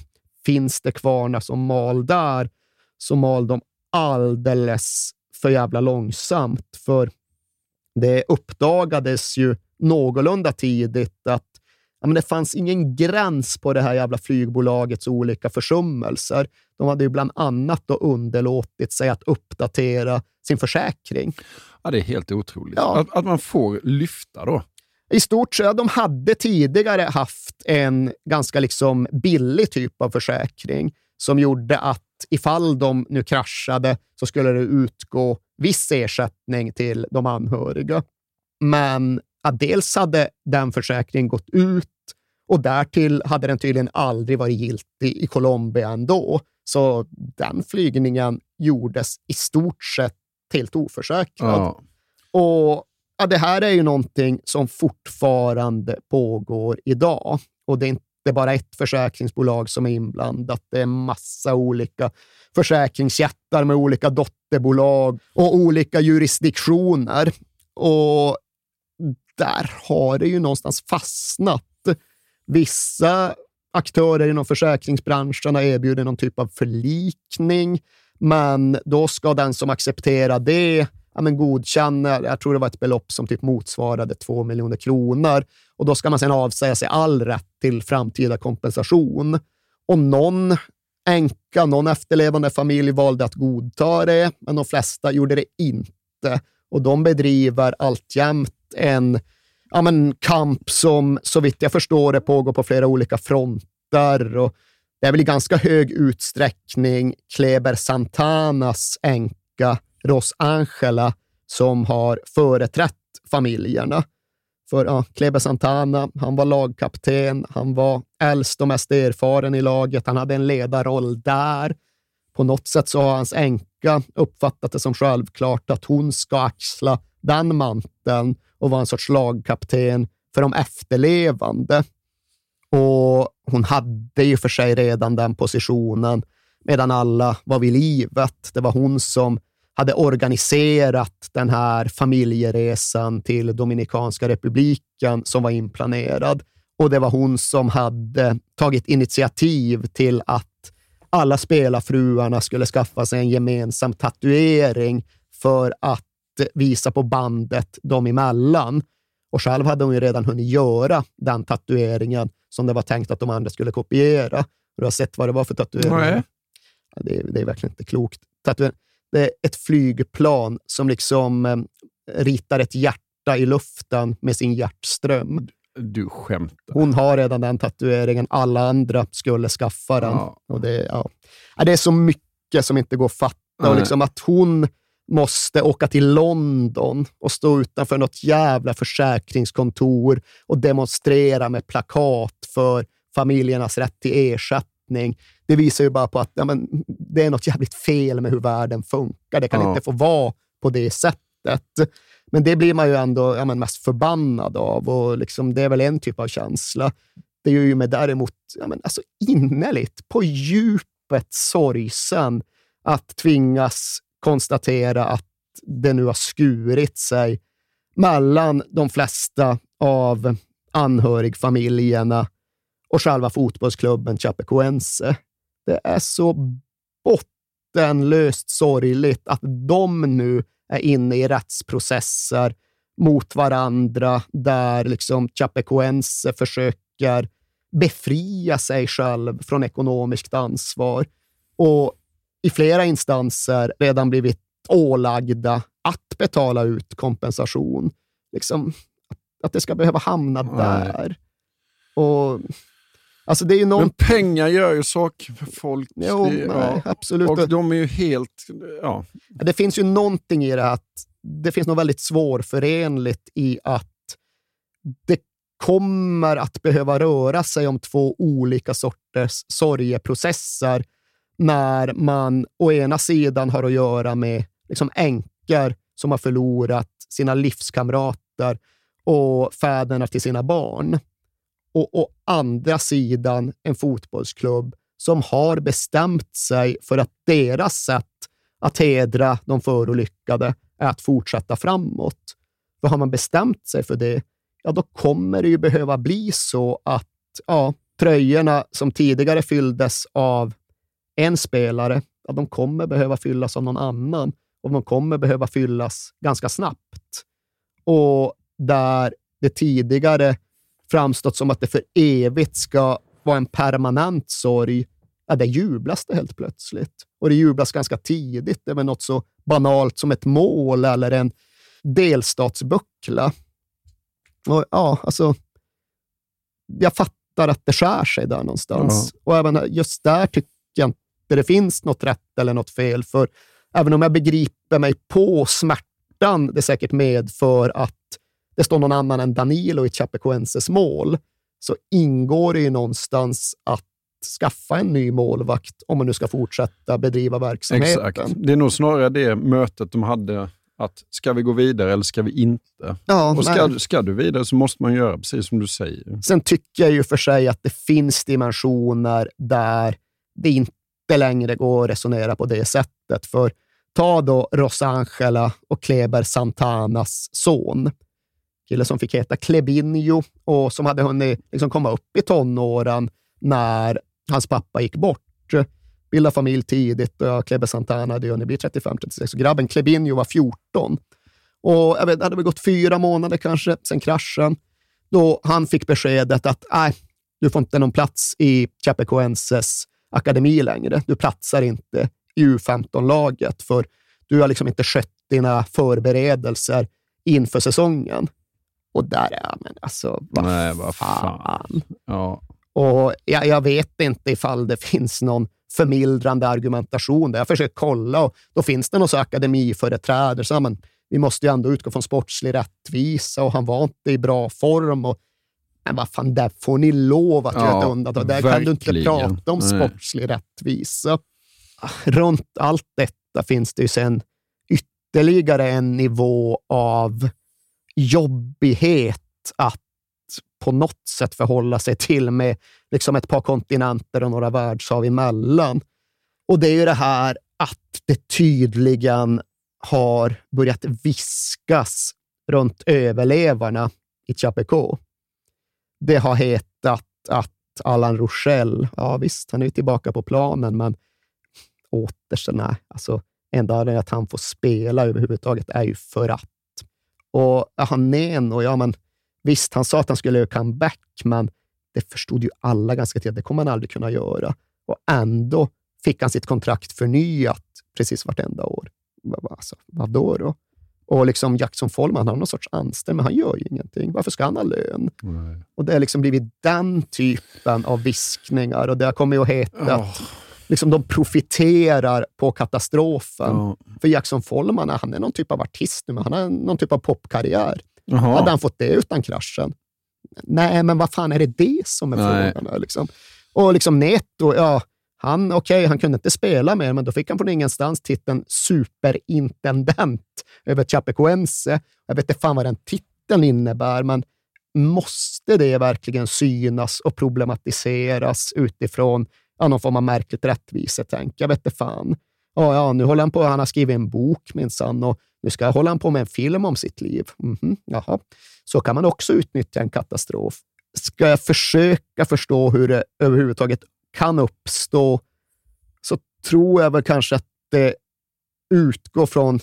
finns det kvarnar som mal där, så mal de alldeles för jävla långsamt. För det uppdagades ju någorlunda tidigt att ja, men det fanns ingen gräns på det här jävla flygbolagets olika försummelser. De hade ju bland annat då underlåtit sig att uppdatera sin försäkring. Ja, det är helt otroligt. Ja. Att, att man får lyfta då. I stort sett, de hade tidigare haft en ganska liksom billig typ av försäkring som gjorde att ifall de nu kraschade så skulle det utgå viss ersättning till de anhöriga. Men ja, dels hade den försäkringen gått ut och därtill hade den tydligen aldrig varit giltig i Colombia ändå. Så den flygningen gjordes i stort sett helt oförsäkrad. Ja. Och ja, Det här är ju någonting som fortfarande pågår idag. Och det är inte bara ett försäkringsbolag som är inblandat. Det är massa olika försäkringsjättar med olika dotterbolag och olika jurisdiktioner. Och där har det ju någonstans fastnat. Vissa aktörer inom försäkringsbranschen har erbjudit någon typ av förlikning, men då ska den som accepterar det ja, men godkänner, jag tror det var ett belopp som typ motsvarade 2 miljoner kronor. Och då ska man sedan avsäga sig all rätt till framtida kompensation. Och någon änka, någon efterlevande familj valde att godta det, men de flesta gjorde det inte. Och de bedriver alltjämt en ja, men kamp som, så vitt jag förstår det, pågår på flera olika fronter. Och det är väl i ganska hög utsträckning Kleber Santanas änka Ross Angela som har företrätt familjerna. För ja, Kleber Santana, han var lagkapten, han var äldst och mest erfaren i laget, han hade en ledarroll där. På något sätt så har hans änka uppfattat det som självklart att hon ska axla den manteln och vara en sorts lagkapten för de efterlevande. Och hon hade ju för sig redan den positionen medan alla var vid livet. Det var hon som hade organiserat den här familjeresan till Dominikanska republiken som var inplanerad. Och det var hon som hade tagit initiativ till att alla spelarfruarna skulle skaffa sig en gemensam tatuering för att visa på bandet dem emellan. Och själv hade hon ju redan hunnit göra den tatueringen som det var tänkt att de andra skulle kopiera. Du har sett vad det var för tatuering? Det, är, det är verkligen inte klokt. Tatuering. Det är ett flygplan som liksom eh, ritar ett hjärta i luften med sin hjärtström. Du skämtar. Hon har redan den tatueringen. Alla andra skulle skaffa den. Ja. Och det, ja. Det är så mycket som inte går att fatta. Och liksom att hon måste åka till London och stå utanför något jävla försäkringskontor och demonstrera med plakat för familjernas rätt till ersättning. Det visar ju bara på att ja, men, det är något jävligt fel med hur världen funkar. Det kan Ja. inte få vara på det sättet. Men det blir man ju ändå ja, men mest förbannad av och liksom, det är väl en typ av känsla. Det gör ju mig däremot ja, men alltså innerligt, på djupet sorgsen att tvingas konstatera att det nu har skurit sig mellan de flesta av anhörigfamiljerna och själva fotbollsklubben Chapecoense. Det är så bottenlöst sorgligt att de nu är inne i rättsprocesser mot varandra där liksom Chapecoense försöker befria sig själv från ekonomiskt ansvar och i flera instanser redan blivit ålagda att betala ut kompensation. Liksom, att det ska behöva hamna där. Och, alltså det är ju någon... Men pengar gör ju saker för folk. Jo, Det- nej, absolut. Och de är ju helt... Ja. Det finns ju någonting i det att det finns något väldigt svårförenligt i att det kommer att behöva röra sig om två olika sorters sorgeprocesser när man å ena sidan har att göra med liksom änkor som har förlorat sina livskamrater och fäderna till sina barn. Och å andra sidan en fotbollsklubb som har bestämt sig för att deras sätt att hedra de förolyckade är att fortsätta framåt. För har man bestämt sig för det, ja då kommer det ju behöva bli så att ja, tröjorna som tidigare fylldes av en spelare, ja, de kommer behöva fyllas av någon annan och de kommer behöva fyllas ganska snabbt. Och där det tidigare framstått som att det för evigt ska vara en permanent sorg, ja, där jublas det helt plötsligt. Och det jublas ganska tidigt över något så banalt som ett mål eller en delstatsbuckla. Och ja, alltså, jag fattar att det skär sig där någonstans. Och även just där tycker jag inte det finns något rätt eller något fel. För även om jag begriper mig på smärtan det säkert medför att det står någon annan än Danilo i Chapecoenses mål, så ingår det ju någonstans att skaffa en ny målvakt om man nu ska fortsätta bedriva verksamheten. Exakt. Det är nog snarare det mötet de hade. Att ska vi gå vidare eller ska vi inte? Ja, och ska, nej. ska du vidare så måste man göra precis som du säger. Sen tycker jag ju för sig att det finns dimensioner där det inte längre går att resonera på det sättet. För ta då Rosangela och Kleber Santanas son. Kille som fick heta Klebinjo och som hade hunnit liksom komma upp i tonåren när hans pappa gick bort. Bildade familj tidigt och Klebe Santana hade hunnit bli 35-36 och grabben Klebinjo var 14. Och jag vet, det hade väl gått fyra månader kanske sen kraschen då han fick beskedet att nej, du får inte någon plats i Chapecoenses akademi längre. Du platsar inte i U15-laget för du har liksom inte skött dina förberedelser inför säsongen. Och där är men alltså, vad Nej, vad fan. fan. Ja. Och jag, jag vet inte ifall det finns någon förmildrande argumentation där. Jag försöker kolla och då finns det någon akademiföreträdare. Ja, men, vi måste ju ändå utgå från sportslig rättvisa och han var inte i bra form. Och, men vad fan, där får ni lov att göra Ja, ett undantag. Där kan du inte verkligen. prata om Nej. sportslig rättvisa. Runt allt detta finns det ju sen ytterligare en nivå av jobbighet att på något sätt förhålla sig till med liksom ett par kontinenter och några världshav emellan. Och det är ju det här att det tydligen har börjat viskas runt överlevarna i Chapeco. Det har hetat att Allan Rochelle, ja visst, han är ju tillbaka på planen, men åter nej, alltså enda anledningen att han får spela överhuvudtaget är ju för att. Och han Neno, ja men visst, han sa att han skulle göra comeback, men det förstod ju alla ganska tidigt, det kommer han aldrig kunna göra. Och ändå fick han sitt kontrakt förnyat precis vartenda år. Alltså, vadå då? Och liksom Jackson Follman, han har någon sorts anställning, men han gör ju ingenting. Varför ska han ha lön? Nej. Och det har liksom blivit den typen av viskningar och det har kommit att heta oh. att liksom de profiterar på katastrofen. Oh. För Jackson Follman, han är någon typ av artist nu, men han har någon typ av popkarriär. Aha. Hade han fått det utan kraschen? Nej, men vad fan är det det som är Nej. frågan? Liksom? Och liksom Neto, ja, han, okay, han kunde inte spela mer, men då fick han från ingenstans titeln superintendent över Chapecoense. Jag vet inte fan vad den titeln innebär, men måste det verkligen synas och problematiseras utifrån ja, någon form av märkligt rättvisetänk? Jag vet inte fan. Ja, ja, nu håller han på, han har skrivit en bok minsann och nu ska hålla han på med en film om sitt liv. Mm -hmm, jaha. Så kan man också utnyttja en katastrof. Ska jag försöka förstå hur det överhuvudtaget kan uppstå, så tror jag väl kanske att det utgår från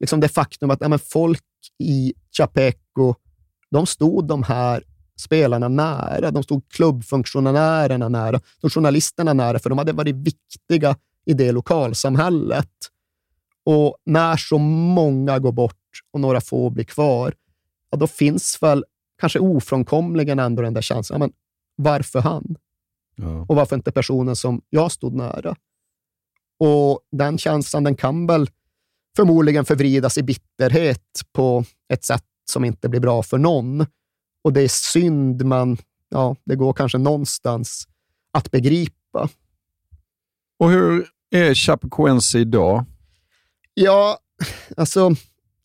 liksom det faktum att ja, folk i Chapeco, de stod de här spelarna nära. De stod klubbfunktionärerna nära, de journalisterna nära, för de hade varit viktiga i det lokalsamhället. Och när så många går bort och några få blir kvar, ja, då finns väl kanske ofrånkomligen ändå den där känslan. Men varför han? Ja. Och varför inte personen som jag stod nära? Och den känslan den kan väl förmodligen förvridas i bitterhet på ett sätt som inte blir bra för någon. Och det är synd, men ja, det går kanske någonstans att begripa. Och hur är Chapecoense idag? Ja, alltså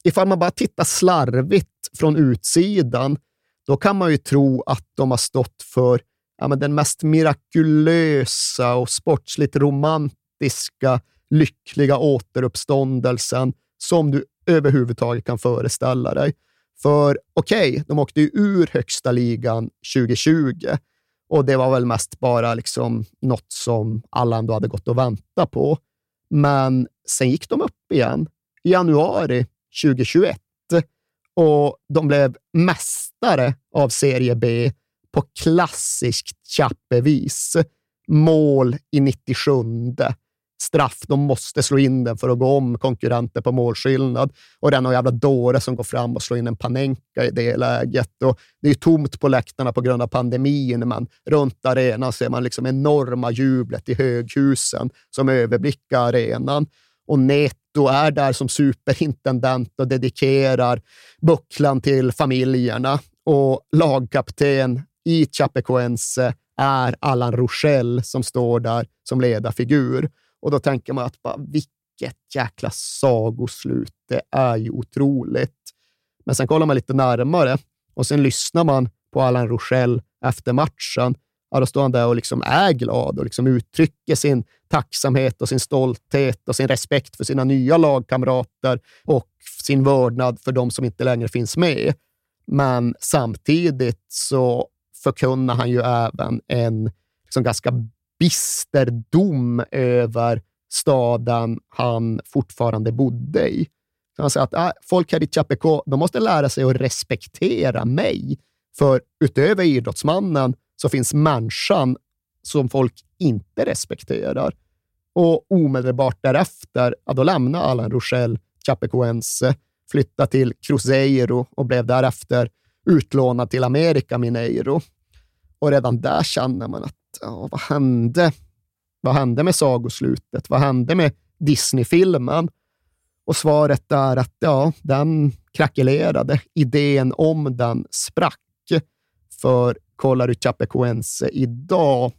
ifall man bara tittar slarvigt från utsidan, då kan man ju tro att de har stått för ja, men den mest mirakulösa och sportsligt romantiska, lyckliga återuppståndelsen som du överhuvudtaget kan föreställa dig. För okej, okay, de åkte ju ur högsta ligan 2020 och det var väl mest bara liksom något som alla ändå hade gått och väntat på. Men sen gick de upp igen i januari 2021 och de blev mästare av Serie B på klassiskt Chappe-vis. Mål i 97. Straff, de måste slå in den för att gå om konkurrenter på målskillnad. Och det är jävla dåre som går fram och slår in en Panenka i det läget. Och det är tomt på läktarna på grund av pandemin, men runt arenan ser man liksom enorma jublet i höghusen som överblickar arenan. Och Neto är där som superintendent och dedikerar bucklan till familjerna. Och lagkapten i Chapecoense är Allan Rochelle som står där som ledarfigur. Och då tänker man att bara, vilket jäkla sagoslut. Det är ju otroligt. Men sen kollar man lite närmare och sen lyssnar man på Allan Rochelle efter matchen. Ja, då står han där och liksom är glad och liksom uttrycker sin tacksamhet och sin stolthet och sin respekt för sina nya lagkamrater och sin vördnad för de som inte längre finns med. Men samtidigt så förkunnar han ju även en liksom ganska bister dom över staden han fortfarande bodde i. han säger att äh, folk här i Chapecó, de måste lära sig att respektera mig. För utöver idrottsmannen så finns människan som folk inte respekterar. Och omedelbart därefter, ja, då lämnar Allan Rochelle Chapecoense, eh, flyttade till Cruzeiro och blev därefter utlånad till Amerika Mineiro. Och redan där känner man att, ja, vad hände? Vad hände med sagoslutet? Vad hände med Disney-filmen? Och svaret är att ja, den krackelerade. Idén om den sprack. För kollar du Chapecoense idag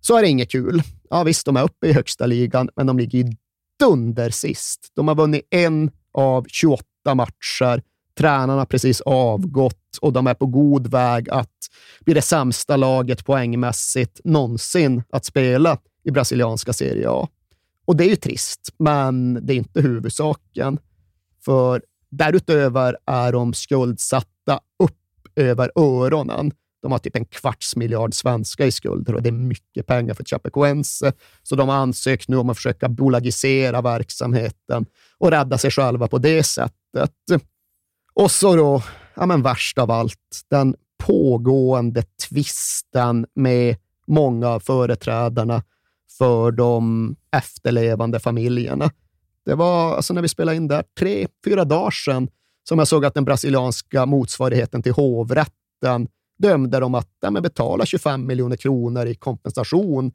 så är det inget kul. Ja, visst, de är uppe i högsta ligan, men de ligger ju dunder sist. De har vunnit en av 28 matcher Tränarna har precis avgått och de är på god väg att bli det sämsta laget poängmässigt någonsin att spela i brasilianska Serie A. Och det är ju trist, men det är inte huvudsaken. För därutöver är de skuldsatta upp över öronen. De har typ en kvarts miljard svenska i skulder och det är mycket pengar för Chapecoense. Så de har ansökt nu om att försöka bolagisera verksamheten och rädda sig själva på det sättet. Och så då, ja men värst av allt, den pågående tvisten med många av företrädarna för de efterlevande familjerna. Det var alltså när vi spelade in där, tre, fyra dagar sedan, som jag såg att den brasilianska motsvarigheten till hovrätten dömde dem att ja, betala 25 miljoner kronor i kompensation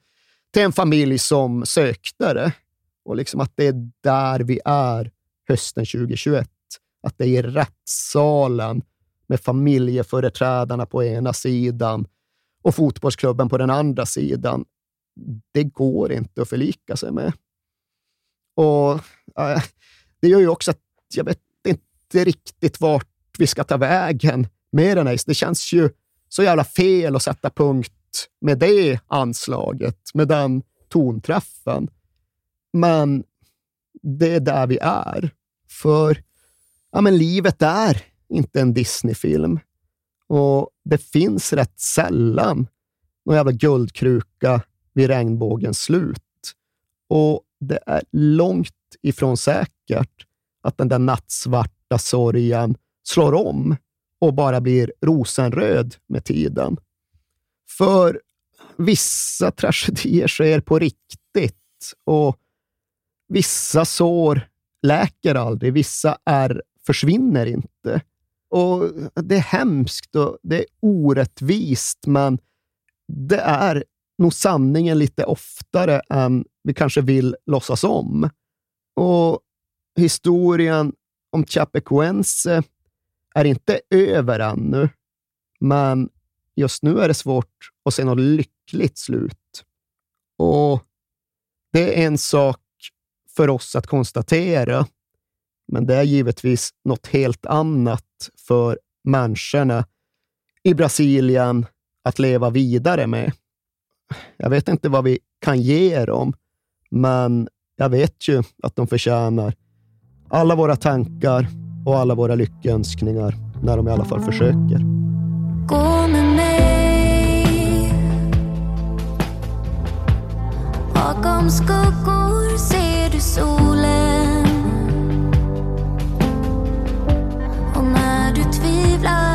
till en familj som sökte det. Och liksom att det är där vi är hösten 2021. Att det är i rättssalen med familjeföreträdarna på ena sidan och fotbollsklubben på den andra sidan. Det går inte att förlika sig med. Och äh, Det gör ju också att jag vet inte riktigt vart vi ska ta vägen med den här. Det känns ju så jävla fel att sätta punkt med det anslaget, med den tonträffen. Men det är där vi är. För ja, men livet är inte en Disney-film. Och det finns rätt sällan någon jävla guldkruka vid regnbågens slut. Och det är långt ifrån säkert att den där nattsvarta sorgen slår om och bara blir rosenröd med tiden. För vissa tragedier sker på riktigt och vissa sår läker aldrig. Vissa är försvinner inte. Och Det är hemskt och det är orättvist, men det är nog sanningen lite oftare än vi kanske vill låtsas om. Och historien om Chapecoense är inte över ännu, men just nu är det svårt att se något lyckligt slut. Och det är en sak för oss att konstatera, men det är givetvis något helt annat för människorna i Brasilien att leva vidare med. Jag vet inte vad vi kan ge dem, men jag vet ju att de förtjänar alla våra tankar och alla våra lyckönskningar när de i alla fall försöker. Gå med mig Bakom skuggor ser du solen när du tvivlar.